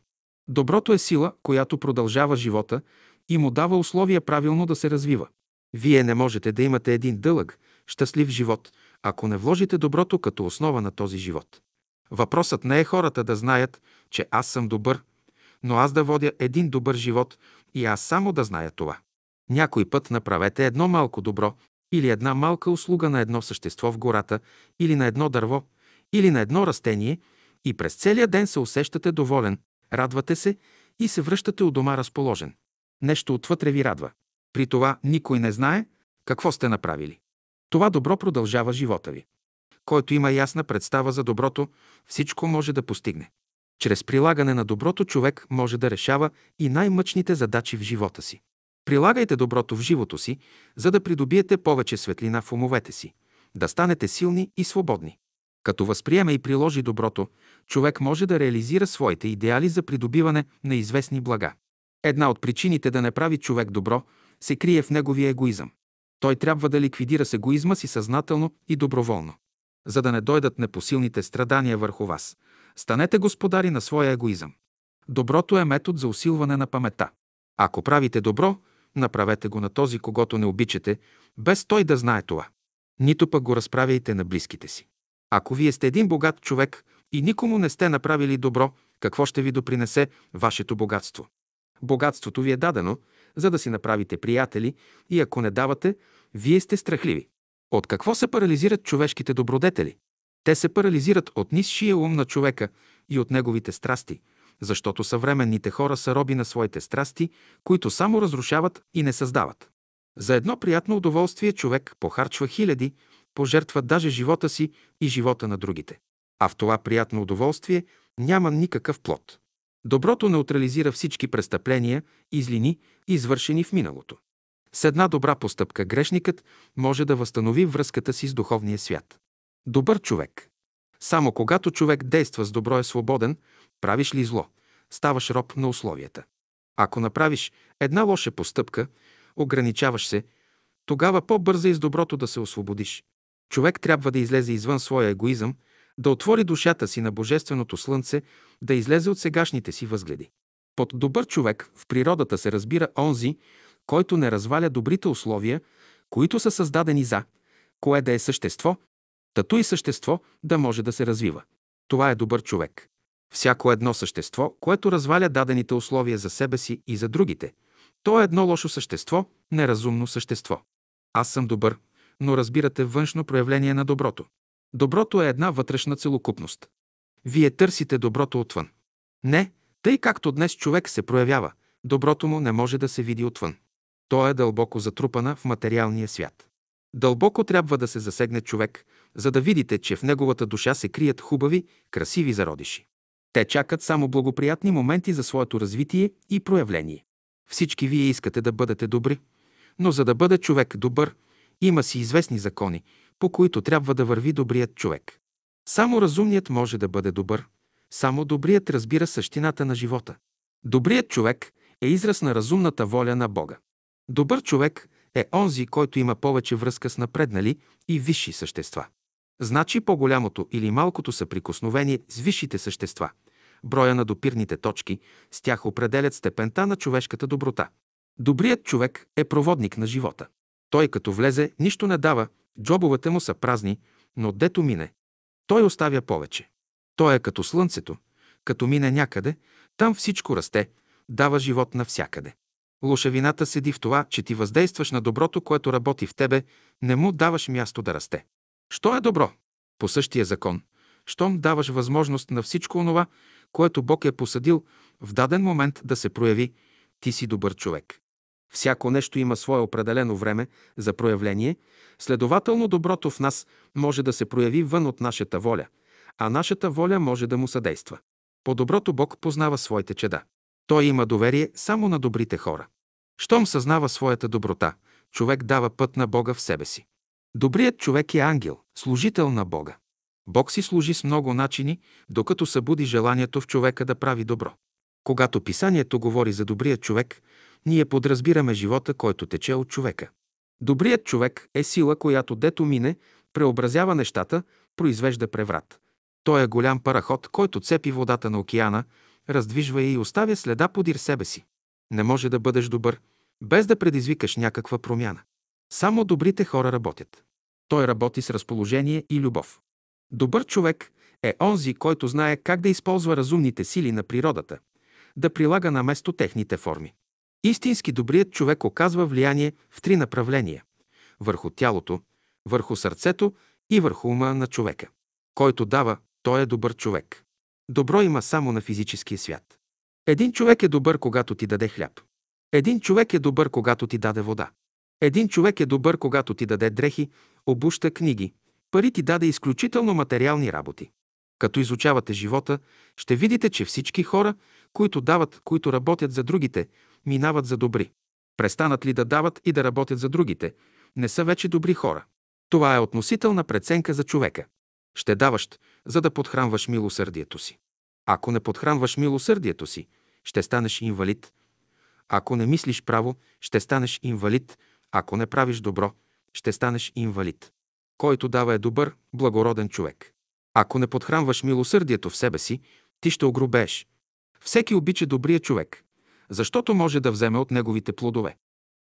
Доброто е сила, която продължава живота и му дава условия правилно да се развива. Вие не можете да имате един дълъг, щастлив живот, ако не вложите доброто като основа на този живот. Въпросът не е хората да знаят, че аз съм добър, но аз да водя един добър живот и аз само да зная това. Някой път направете едно малко добро или една малка услуга на едно същество в гората или на едно дърво или на едно растение и през целия ден се усещате доволен, радвате се и се връщате у дома разположен. Нещо отвътре ви радва. При това никой не знае какво сте направили. Това добро продължава живота ви. Който има ясна представа за доброто, всичко може да постигне. Чрез прилагане на доброто човек може да решава и най-мъчните задачи в живота си. Прилагайте доброто в живото си, за да придобиете повече светлина в умовете си, да станете силни и свободни. Като възприеме и приложи доброто, човек може да реализира своите идеали за придобиване на известни блага. Една от причините да не прави човек добро се крие в неговия егоизъм. Той трябва да ликвидира с егоизма си съзнателно и доброволно. За да не дойдат непосилните страдания върху вас, станете господари на своя егоизъм. Доброто е метод за усилване на памета. Ако правите добро, направете го на този, когато не обичате, без той да знае това. Нито пък го разправяйте на близките си. Ако вие сте един богат човек и никому не сте направили добро, какво ще ви допринесе вашето богатство? Богатството ви е дадено, за да си направите приятели и ако не давате, вие сте страхливи. От какво се парализират човешките добродетели? Те се парализират от нисшия ум на човека и от неговите страсти, защото съвременните хора са роби на своите страсти, които само разрушават и не създават. За едно приятно удоволствие човек похарчва хиляди, пожертва даже живота си и живота на другите. А в това приятно удоволствие няма никакъв плод. Доброто неутрализира всички престъпления и злини, извършени в миналото. С една добра постъпка грешникът може да възстанови връзката си с духовния свят. Добър човек. Само когато човек действа с добро е свободен, правиш ли зло, ставаш роб на условията. Ако направиш една лоша постъпка, ограничаваш се, тогава по-бързо и с доброто да се освободиш. Човек трябва да излезе извън своя егоизъм, да отвори душата си на Божественото Слънце, да излезе от сегашните си възгледи. Под добър човек в природата се разбира онзи, който не разваля добрите условия, които са създадени за, кое да е същество, тато и същество да може да се развива. Това е добър човек. Всяко едно същество, което разваля дадените условия за себе си и за другите, то е едно лошо същество, неразумно същество. Аз съм добър, но разбирате външно проявление на доброто. Доброто е една вътрешна целокупност. Вие търсите доброто отвън. Не, тъй както днес човек се проявява, доброто му не може да се види отвън. То е дълбоко затрупана в материалния свят. Дълбоко трябва да се засегне човек, за да видите, че в неговата душа се крият хубави, красиви зародиши. Те чакат само благоприятни моменти за своето развитие и проявление. Всички вие искате да бъдете добри, но за да бъде човек добър, има си известни закони, по които трябва да върви добрият човек. Само разумният може да бъде добър, само добрият разбира същината на живота. Добрият човек е израз на разумната воля на Бога. Добър човек е онзи, който има повече връзка с напреднали и висши същества. Значи по-голямото или малкото съприкосновение с висшите същества, броя на допирните точки, с тях определят степента на човешката доброта. Добрият човек е проводник на живота. Той като влезе, нищо не дава, джобовете му са празни, но дето мине, той оставя повече. Той е като слънцето, като мине някъде, там всичко расте, дава живот навсякъде. Лошавината седи в това, че ти въздействаш на доброто, което работи в тебе, не му даваш място да расте. Що е добро? По същия закон. Щом даваш възможност на всичко онова, което Бог е посадил в даден момент да се прояви, ти си добър човек. Всяко нещо има свое определено време за проявление, следователно доброто в нас може да се прояви вън от нашата воля, а нашата воля може да му съдейства. По доброто Бог познава своите чеда. Той има доверие само на добрите хора. Щом съзнава своята доброта, човек дава път на Бога в себе си. Добрият човек е ангел, служител на Бога. Бог си служи с много начини, докато събуди желанието в човека да прави добро. Когато писанието говори за добрия човек, ние подразбираме живота, който тече от човека. Добрият човек е сила, която дето мине, преобразява нещата, произвежда преврат. Той е голям параход, който цепи водата на океана, раздвижва я и оставя следа подир себе си. Не може да бъдеш добър, без да предизвикаш някаква промяна. Само добрите хора работят. Той работи с разположение и любов. Добър човек е онзи, който знае как да използва разумните сили на природата, да прилага на место техните форми. Истински добрият човек оказва влияние в три направления – върху тялото, върху сърцето и върху ума на човека. Който дава, той е добър човек. Добро има само на физическия свят. Един човек е добър, когато ти даде хляб. Един човек е добър, когато ти даде вода. Един човек е добър, когато ти даде дрехи, обуща, книги. Пари ти даде изключително материални работи. Като изучавате живота, ще видите, че всички хора, които дават, които работят за другите, минават за добри. Престанат ли да дават и да работят за другите, не са вече добри хора. Това е относителна преценка за човека. Ще даваш, за да подхранваш милосърдието си. Ако не подхранваш милосърдието си, ще станеш инвалид. Ако не мислиш право, ще станеш инвалид. Ако не правиш добро, ще станеш инвалид. Който дава е добър, благороден човек. Ако не подхранваш милосърдието в себе си, ти ще огрубееш. Всеки обича добрия човек, защото може да вземе от неговите плодове.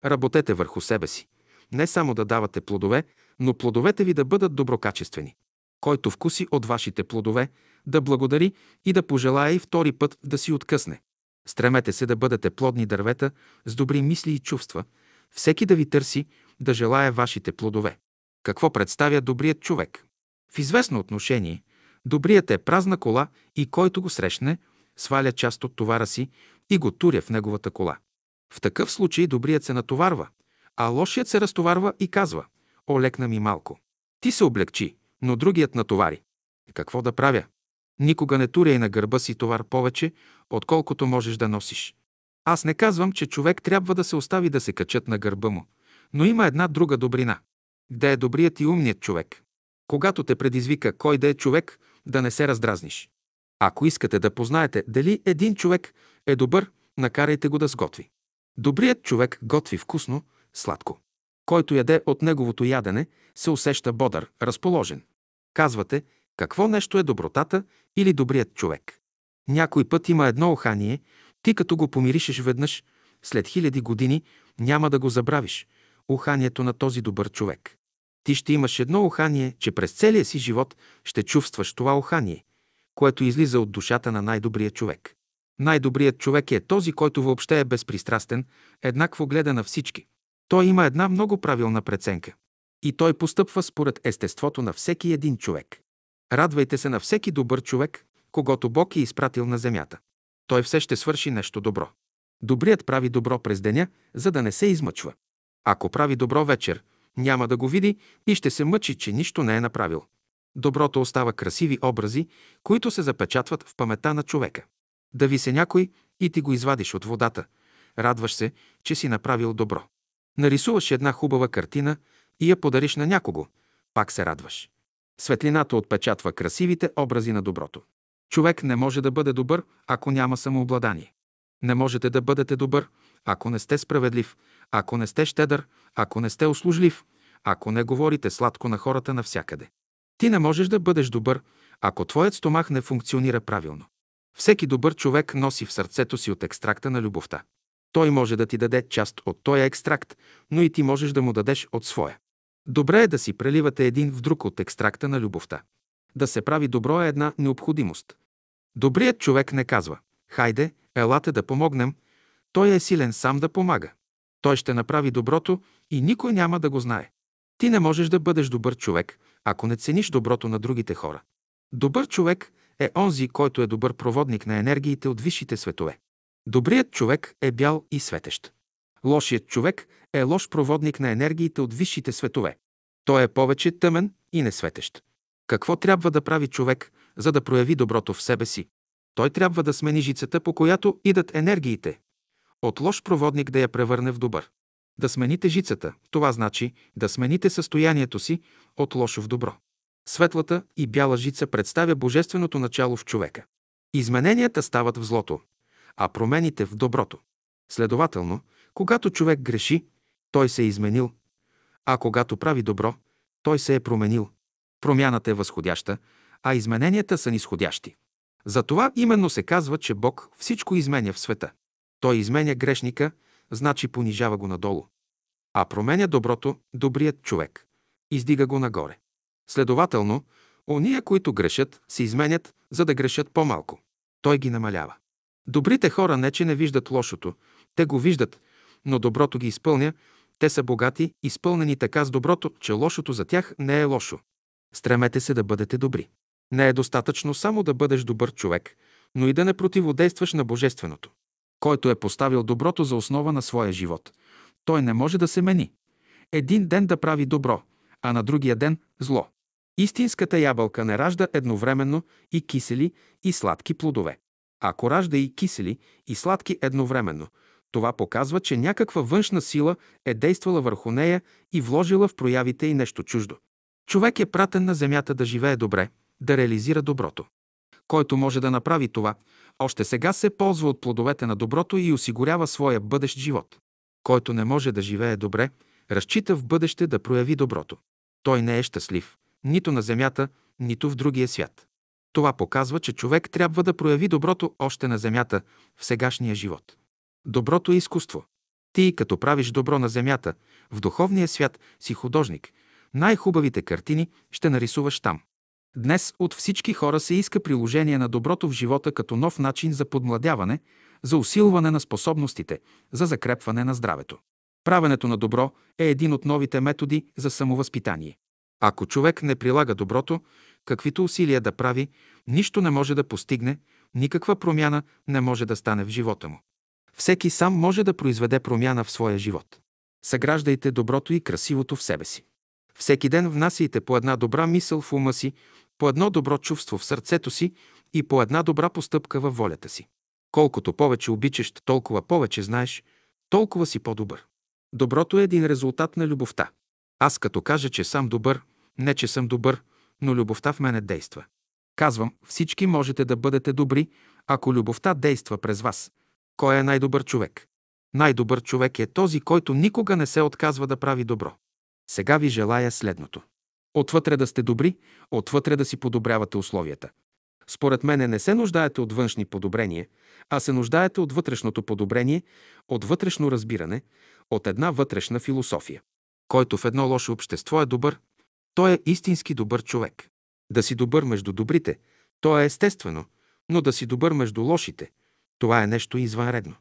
Работете върху себе си. Не само да давате плодове, но плодовете ви да бъдат доброкачествени. Който вкуси от вашите плодове, да благодари и да пожелая и втори път да си откъсне. Стремете се да бъдете плодни дървета с добри мисли и чувства, всеки да ви търси, да желая вашите плодове. Какво представя добрият човек? В известно отношение, добрият е празна кола и който го срещне, сваля част от товара си и го туря в неговата кола. В такъв случай добрият се натоварва, а лошият се разтоварва и казва «Олекна ми малко». Ти се облегчи, но другият натовари. Какво да правя? Никога не туряй на гърба си товар повече, отколкото можеш да носиш. Аз не казвам, че човек трябва да се остави да се качат на гърба му, но има една друга добрина. Где е добрият и умният човек? Когато те предизвика кой да е човек, да не се раздразниш. Ако искате да познаете дали един човек е добър, накарайте го да сготви. Добрият човек готви вкусно, сладко. Който яде от неговото ядене, се усеща бодър, разположен. Казвате, какво нещо е добротата или добрият човек. Някой път има едно ухание, ти като го помиришеш веднъж, след хиляди години няма да го забравиш. Уханието на този добър човек. Ти ще имаш едно ухание, че през целия си живот ще чувстваш това ухание, което излиза от душата на най-добрия човек. Най-добрият човек е този, който въобще е безпристрастен, еднакво гледа на всички. Той има една много правилна преценка. И той постъпва според естеството на всеки един човек. Радвайте се на всеки добър човек, когато Бог е изпратил на земята. Той все ще свърши нещо добро. Добрият прави добро през деня, за да не се измъчва. Ако прави добро вечер, няма да го види и ще се мъчи, че нищо не е направил. Доброто остава красиви образи, които се запечатват в памета на човека. Да ви се някой и ти го извадиш от водата. Радваш се, че си направил добро. Нарисуваш една хубава картина и я подариш на някого. Пак се радваш. Светлината отпечатва красивите образи на доброто. Човек не може да бъде добър, ако няма самообладание. Не можете да бъдете добър, ако не сте справедлив, ако не сте щедър, ако не сте услужлив, ако не говорите сладко на хората навсякъде. Ти не можеш да бъдеш добър, ако твоят стомах не функционира правилно. Всеки добър човек носи в сърцето си от екстракта на любовта. Той може да ти даде част от този екстракт, но и ти можеш да му дадеш от своя. Добре е да си преливате един в друг от екстракта на любовта. Да се прави добро е една необходимост. Добрият човек не казва «Хайде, елате да помогнем», той е силен сам да помага. Той ще направи доброто и никой няма да го знае. Ти не можеш да бъдеш добър човек, ако не цениш доброто на другите хора. Добър човек е онзи, който е добър проводник на енергиите от висшите светове. Добрият човек е бял и светещ. Лошият човек е лош проводник на енергиите от висшите светове. Той е повече тъмен и несветещ. Какво трябва да прави човек, за да прояви доброто в себе си? Той трябва да смени жицата, по която идат енергиите. От лош проводник да я превърне в добър. Да смените жицата, това значи да смените състоянието си от лошо в добро. Светлата и бяла жица представя божественото начало в човека. Измененията стават в злото, а промените в доброто. Следователно, когато човек греши, той се е изменил, а когато прави добро, той се е променил. Промяната е възходяща, а измененията са нисходящи. Затова именно се казва, че Бог всичко изменя в света. Той изменя грешника, значи понижава го надолу. А променя доброто, добрият човек. Издига го нагоре. Следователно, ония, които грешат, се изменят, за да грешат по-малко. Той ги намалява. Добрите хора не, че не виждат лошото, те го виждат, но доброто ги изпълня, те са богати, изпълнени така с доброто, че лошото за тях не е лошо. Стремете се да бъдете добри. Не е достатъчно само да бъдеш добър човек, но и да не противодействаш на Божественото. Който е поставил доброто за основа на своя живот, той не може да се мени. Един ден да прави добро, а на другия ден – зло. Истинската ябълка не ражда едновременно и кисели, и сладки плодове. Ако ражда и кисели, и сладки едновременно, това показва, че някаква външна сила е действала върху нея и вложила в проявите и нещо чуждо. Човек е пратен на земята да живее добре, да реализира доброто. Който може да направи това, още сега се ползва от плодовете на доброто и осигурява своя бъдещ живот. Който не може да живее добре, разчита в бъдеще да прояви доброто. Той не е щастлив, нито на земята, нито в другия свят. Това показва, че човек трябва да прояви доброто още на земята, в сегашния живот. Доброто е изкуство. Ти, като правиш добро на земята, в духовния свят си художник. Най-хубавите картини ще нарисуваш там. Днес от всички хора се иска приложение на доброто в живота като нов начин за подмладяване, за усилване на способностите, за закрепване на здравето. Правенето на добро е един от новите методи за самовъзпитание. Ако човек не прилага доброто, каквито усилия да прави, нищо не може да постигне, никаква промяна не може да стане в живота му. Всеки сам може да произведе промяна в своя живот. Съграждайте доброто и красивото в себе си. Всеки ден внасяйте по една добра мисъл в ума си, по едно добро чувство в сърцето си и по една добра постъпка във волята си. Колкото повече обичаш, толкова повече знаеш, толкова си по-добър. Доброто е един резултат на любовта. Аз като кажа, че съм добър, не че съм добър, но любовта в мене действа. Казвам, всички можете да бъдете добри, ако любовта действа през вас. Кой е най-добър човек? Най-добър човек е този, който никога не се отказва да прави добро. Сега ви желая следното. Отвътре да сте добри, отвътре да си подобрявате условията. Според мене не се нуждаете от външни подобрения, а се нуждаете от вътрешното подобрение, от вътрешно разбиране, от една вътрешна философия. Който в едно лошо общество е добър, той е истински добър човек. Да си добър между добрите, то е естествено, но да си добър между лошите, това е нещо извънредно.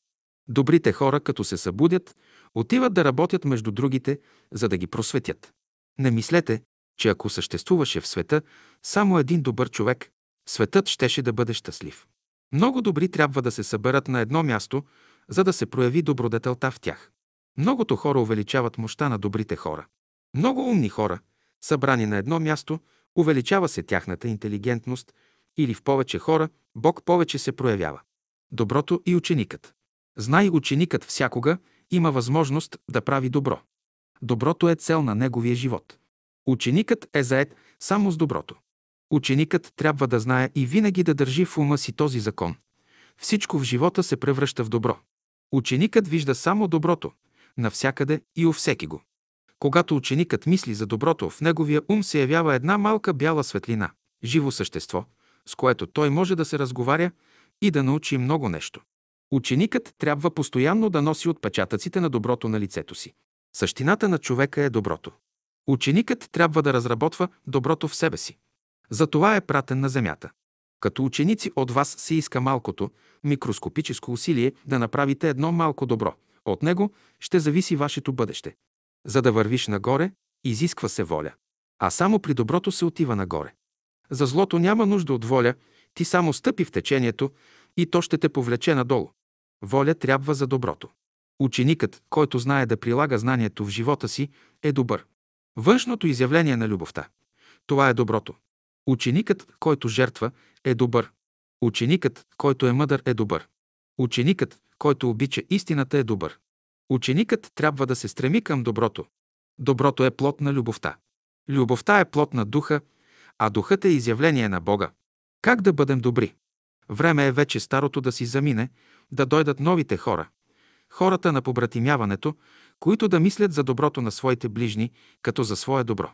Добрите хора, като се събудят, отиват да работят между другите, за да ги просветят. Не мислете, че ако съществуваше в света само един добър човек, светът щеше да бъде щастлив. Много добри трябва да се съберат на едно място, за да се прояви добродетелта в тях. Многото хора увеличават мощта на добрите хора. Много умни хора, събрани на едно място, увеличава се тяхната интелигентност или в повече хора Бог повече се проявява. Доброто и ученикът. Знай ученикът всякога има възможност да прави добро. Доброто е цел на неговия живот. Ученикът е заед само с доброто. Ученикът трябва да знае и винаги да държи в ума си този закон. Всичко в живота се превръща в добро. Ученикът вижда само доброто, навсякъде и у всеки го. Когато ученикът мисли за доброто, в неговия ум се явява една малка бяла светлина, живо същество, с което той може да се разговаря и да научи много нещо. Ученикът трябва постоянно да носи отпечатъците на доброто на лицето си. Същината на човека е доброто. Ученикът трябва да разработва доброто в себе си. За това е пратен на земята. Като ученици от вас се иска малкото, микроскопическо усилие да направите едно малко добро. От него ще зависи вашето бъдеще. За да вървиш нагоре, изисква се воля. А само при доброто се отива нагоре. За злото няма нужда от воля, ти само стъпи в течението и то ще те повлече надолу. Воля трябва за доброто. Ученикът, който знае да прилага знанието в живота си, е добър. Външното изявление на любовта. Това е доброто. Ученикът, който жертва, е добър. Ученикът, който е мъдър, е добър. Ученикът, който обича истината, е добър. Ученикът трябва да се стреми към доброто. Доброто е плод на любовта. Любовта е плод на духа, а духът е изявление на Бога. Как да бъдем добри? Време е вече старото да си замине, да дойдат новите хора. Хората на побратимяването, които да мислят за доброто на своите ближни, като за свое добро.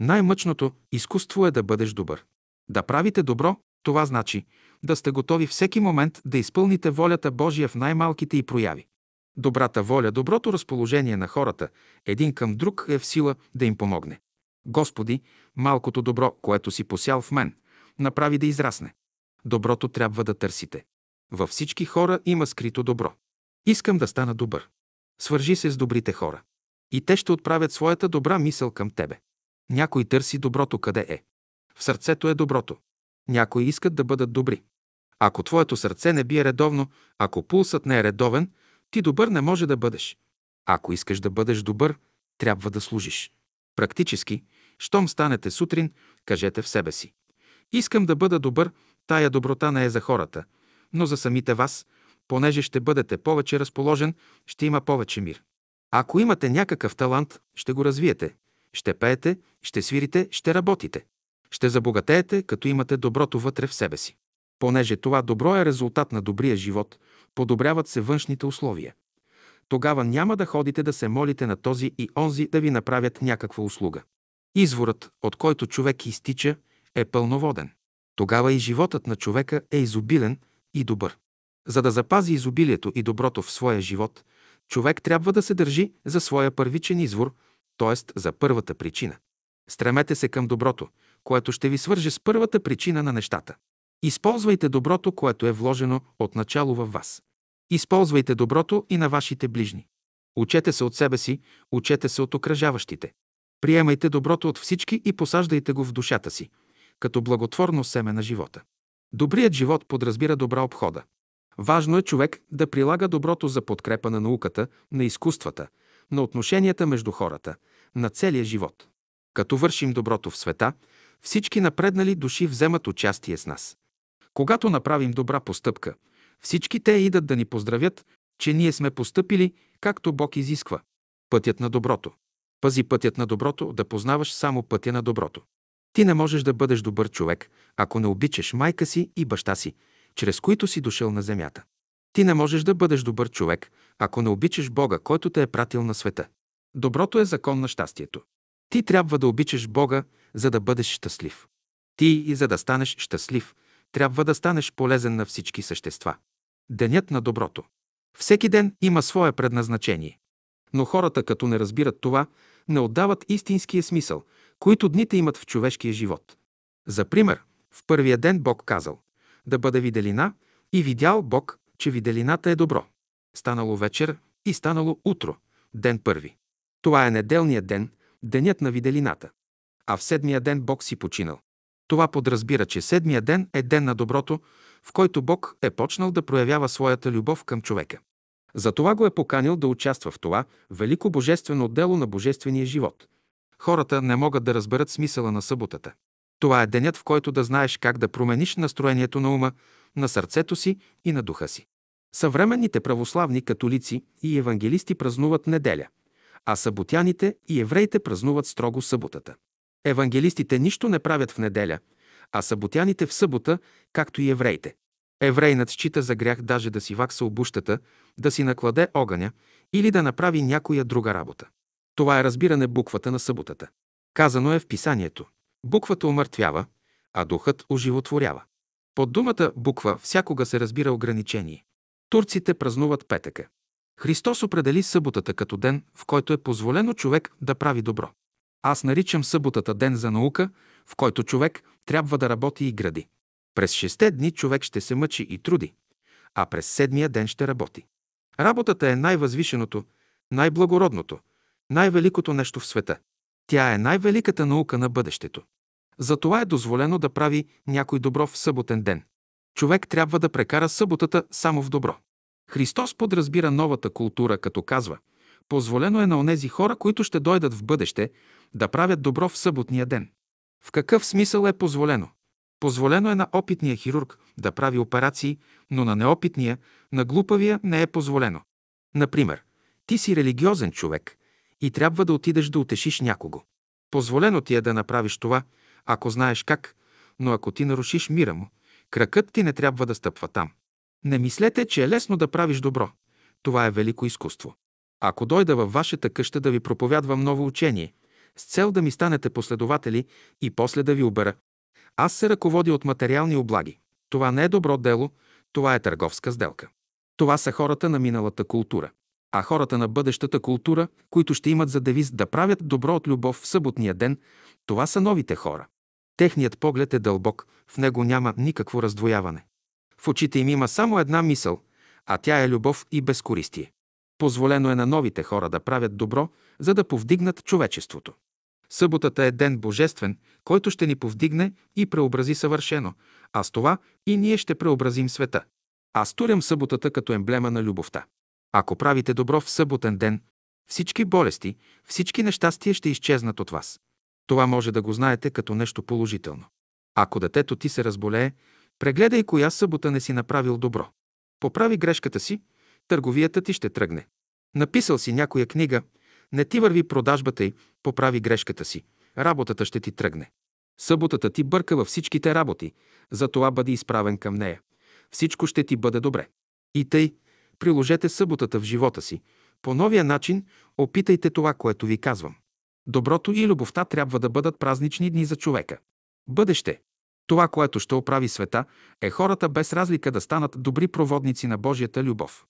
Най-мъчното изкуство е да бъдеш добър. Да правите добро, това значи да сте готови всеки момент да изпълните волята Божия в най-малките и прояви. Добрата воля, доброто разположение на хората един към друг е в сила да им помогне. Господи, малкото добро, което си посял в мен, направи да израсне. Доброто трябва да търсите. Във всички хора има скрито добро. Искам да стана добър. Свържи се с добрите хора. И те ще отправят своята добра мисъл към тебе. Някой търси доброто къде е. В сърцето е доброто. Някои искат да бъдат добри. Ако твоето сърце не бие редовно, ако пулсът не е редовен, ти добър не може да бъдеш. Ако искаш да бъдеш добър, трябва да служиш. Практически, Щом станете сутрин, кажете в себе си. Искам да бъда добър, тая доброта не е за хората, но за самите вас, понеже ще бъдете повече разположен, ще има повече мир. Ако имате някакъв талант, ще го развиете. Ще пеете, ще свирите, ще работите. Ще забогатеете, като имате доброто вътре в себе си. Понеже това добро е резултат на добрия живот, подобряват се външните условия. Тогава няма да ходите да се молите на този и онзи да ви направят някаква услуга. Изворът, от който човек изтича, е пълноводен. Тогава и животът на човека е изобилен и добър. За да запази изобилието и доброто в своя живот, човек трябва да се държи за своя първичен извор, т.е. за първата причина. Стремете се към доброто, което ще ви свърже с първата причина на нещата. Използвайте доброто, което е вложено от начало във вас. Използвайте доброто и на вашите ближни. Учете се от себе си, учете се от окръжаващите. Приемайте доброто от всички и посаждайте го в душата си, като благотворно семе на живота. Добрият живот подразбира добра обхода. Важно е човек да прилага доброто за подкрепа на науката, на изкуствата, на отношенията между хората, на целия живот. Като вършим доброто в света, всички напреднали души вземат участие с нас. Когато направим добра постъпка, всички те идат да ни поздравят, че ние сме постъпили, както Бог изисква. Пътят на доброто. Пази пътят на доброто, да познаваш само пътя на доброто. Ти не можеш да бъдеш добър човек, ако не обичаш майка си и баща си, чрез които си дошъл на земята. Ти не можеш да бъдеш добър човек, ако не обичаш Бога, който те е пратил на света. Доброто е закон на щастието. Ти трябва да обичаш Бога, за да бъдеш щастлив. Ти и за да станеш щастлив, трябва да станеш полезен на всички същества. Денят на доброто. Всеки ден има свое предназначение. Но хората, като не разбират това, не отдават истинския смисъл, които дните имат в човешкия живот. За пример, в първия ден Бог казал да бъде виделина и видял Бог, че виделината е добро. Станало вечер и станало утро, ден първи. Това е неделният ден, денят на виделината. А в седмия ден Бог си починал. Това подразбира, че седмия ден е ден на доброто, в който Бог е почнал да проявява своята любов към човека. Затова го е поканил да участва в това велико божествено дело на божествения живот. Хората не могат да разберат смисъла на съботата. Това е денят, в който да знаеш как да промениш настроението на ума, на сърцето си и на духа си. Съвременните православни католици и евангелисти празнуват неделя, а съботяните и евреите празнуват строго съботата. Евангелистите нищо не правят в неделя, а съботяните в събота, както и евреите. Еврейнат счита за грях даже да си вакса обущата, да си накладе огъня или да направи някоя друга работа. Това е разбиране буквата на съботата. Казано е в писанието. Буквата умъртвява, а духът оживотворява. Под думата буква всякога се разбира ограничение. Турците празнуват петъка. Христос определи съботата като ден, в който е позволено човек да прави добро. Аз наричам съботата ден за наука, в който човек трябва да работи и гради. През шесте дни човек ще се мъчи и труди, а през седмия ден ще работи. Работата е най-възвишеното, най-благородното, най-великото нещо в света. Тя е най-великата наука на бъдещето. Затова е дозволено да прави някой добро в съботен ден. Човек трябва да прекара съботата само в добро. Христос подразбира новата култура, като казва Позволено е на онези хора, които ще дойдат в бъдеще, да правят добро в съботния ден. В какъв смисъл е позволено? Позволено е на опитния хирург да прави операции, но на неопитния, на глупавия не е позволено. Например, ти си религиозен човек и трябва да отидеш да утешиш някого. Позволено ти е да направиш това, ако знаеш как, но ако ти нарушиш мира му, кракът ти не трябва да стъпва там. Не мислете, че е лесно да правиш добро. Това е велико изкуство. Ако дойда във вашата къща да ви проповядвам ново учение, с цел да ми станете последователи и после да ви обера, аз се ръководя от материални облаги. Това не е добро дело, това е търговска сделка. Това са хората на миналата култура. А хората на бъдещата култура, които ще имат за девиз да правят добро от любов в съботния ден, това са новите хора. Техният поглед е дълбок, в него няма никакво раздвояване. В очите им има само една мисъл, а тя е любов и безкористие. Позволено е на новите хора да правят добро, за да повдигнат човечеството. Съботата е ден божествен, който ще ни повдигне и преобрази съвършено, а с това и ние ще преобразим света. Аз турям съботата като емблема на любовта. Ако правите добро в съботен ден, всички болести, всички нещастия ще изчезнат от вас. Това може да го знаете като нещо положително. Ако детето ти се разболее, прегледай коя събота не си направил добро. Поправи грешката си, търговията ти ще тръгне. Написал си някоя книга, не ти върви продажбата й, поправи грешката си, работата ще ти тръгне. Съботата ти бърка във всичките работи, затова бъди изправен към нея. Всичко ще ти бъде добре. И тъй, приложете съботата в живота си. По новия начин опитайте това, което ви казвам. Доброто и любовта трябва да бъдат празнични дни за човека. Бъдеще. Това, което ще оправи света, е хората без разлика да станат добри проводници на Божията любов.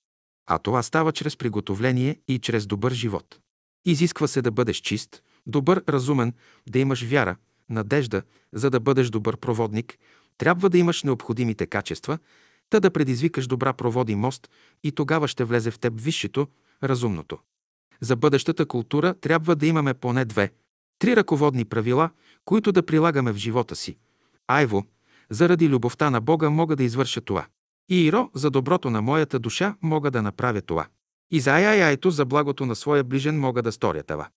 А това става чрез приготовление и чрез добър живот. Изисква се да бъдеш чист, добър, разумен, да имаш вяра, надежда, за да бъдеш добър проводник, трябва да имаш необходимите качества, та да предизвикаш добра проводи мост и тогава ще влезе в теб висшето, разумното. За бъдещата култура трябва да имаме поне две, три ръководни правила, които да прилагаме в живота си. Айво, заради любовта на Бога мога да извърша това. И Иро, за доброто на моята душа мога да направя това. И за Аяйто, за благото на своя ближен мога да сторя това.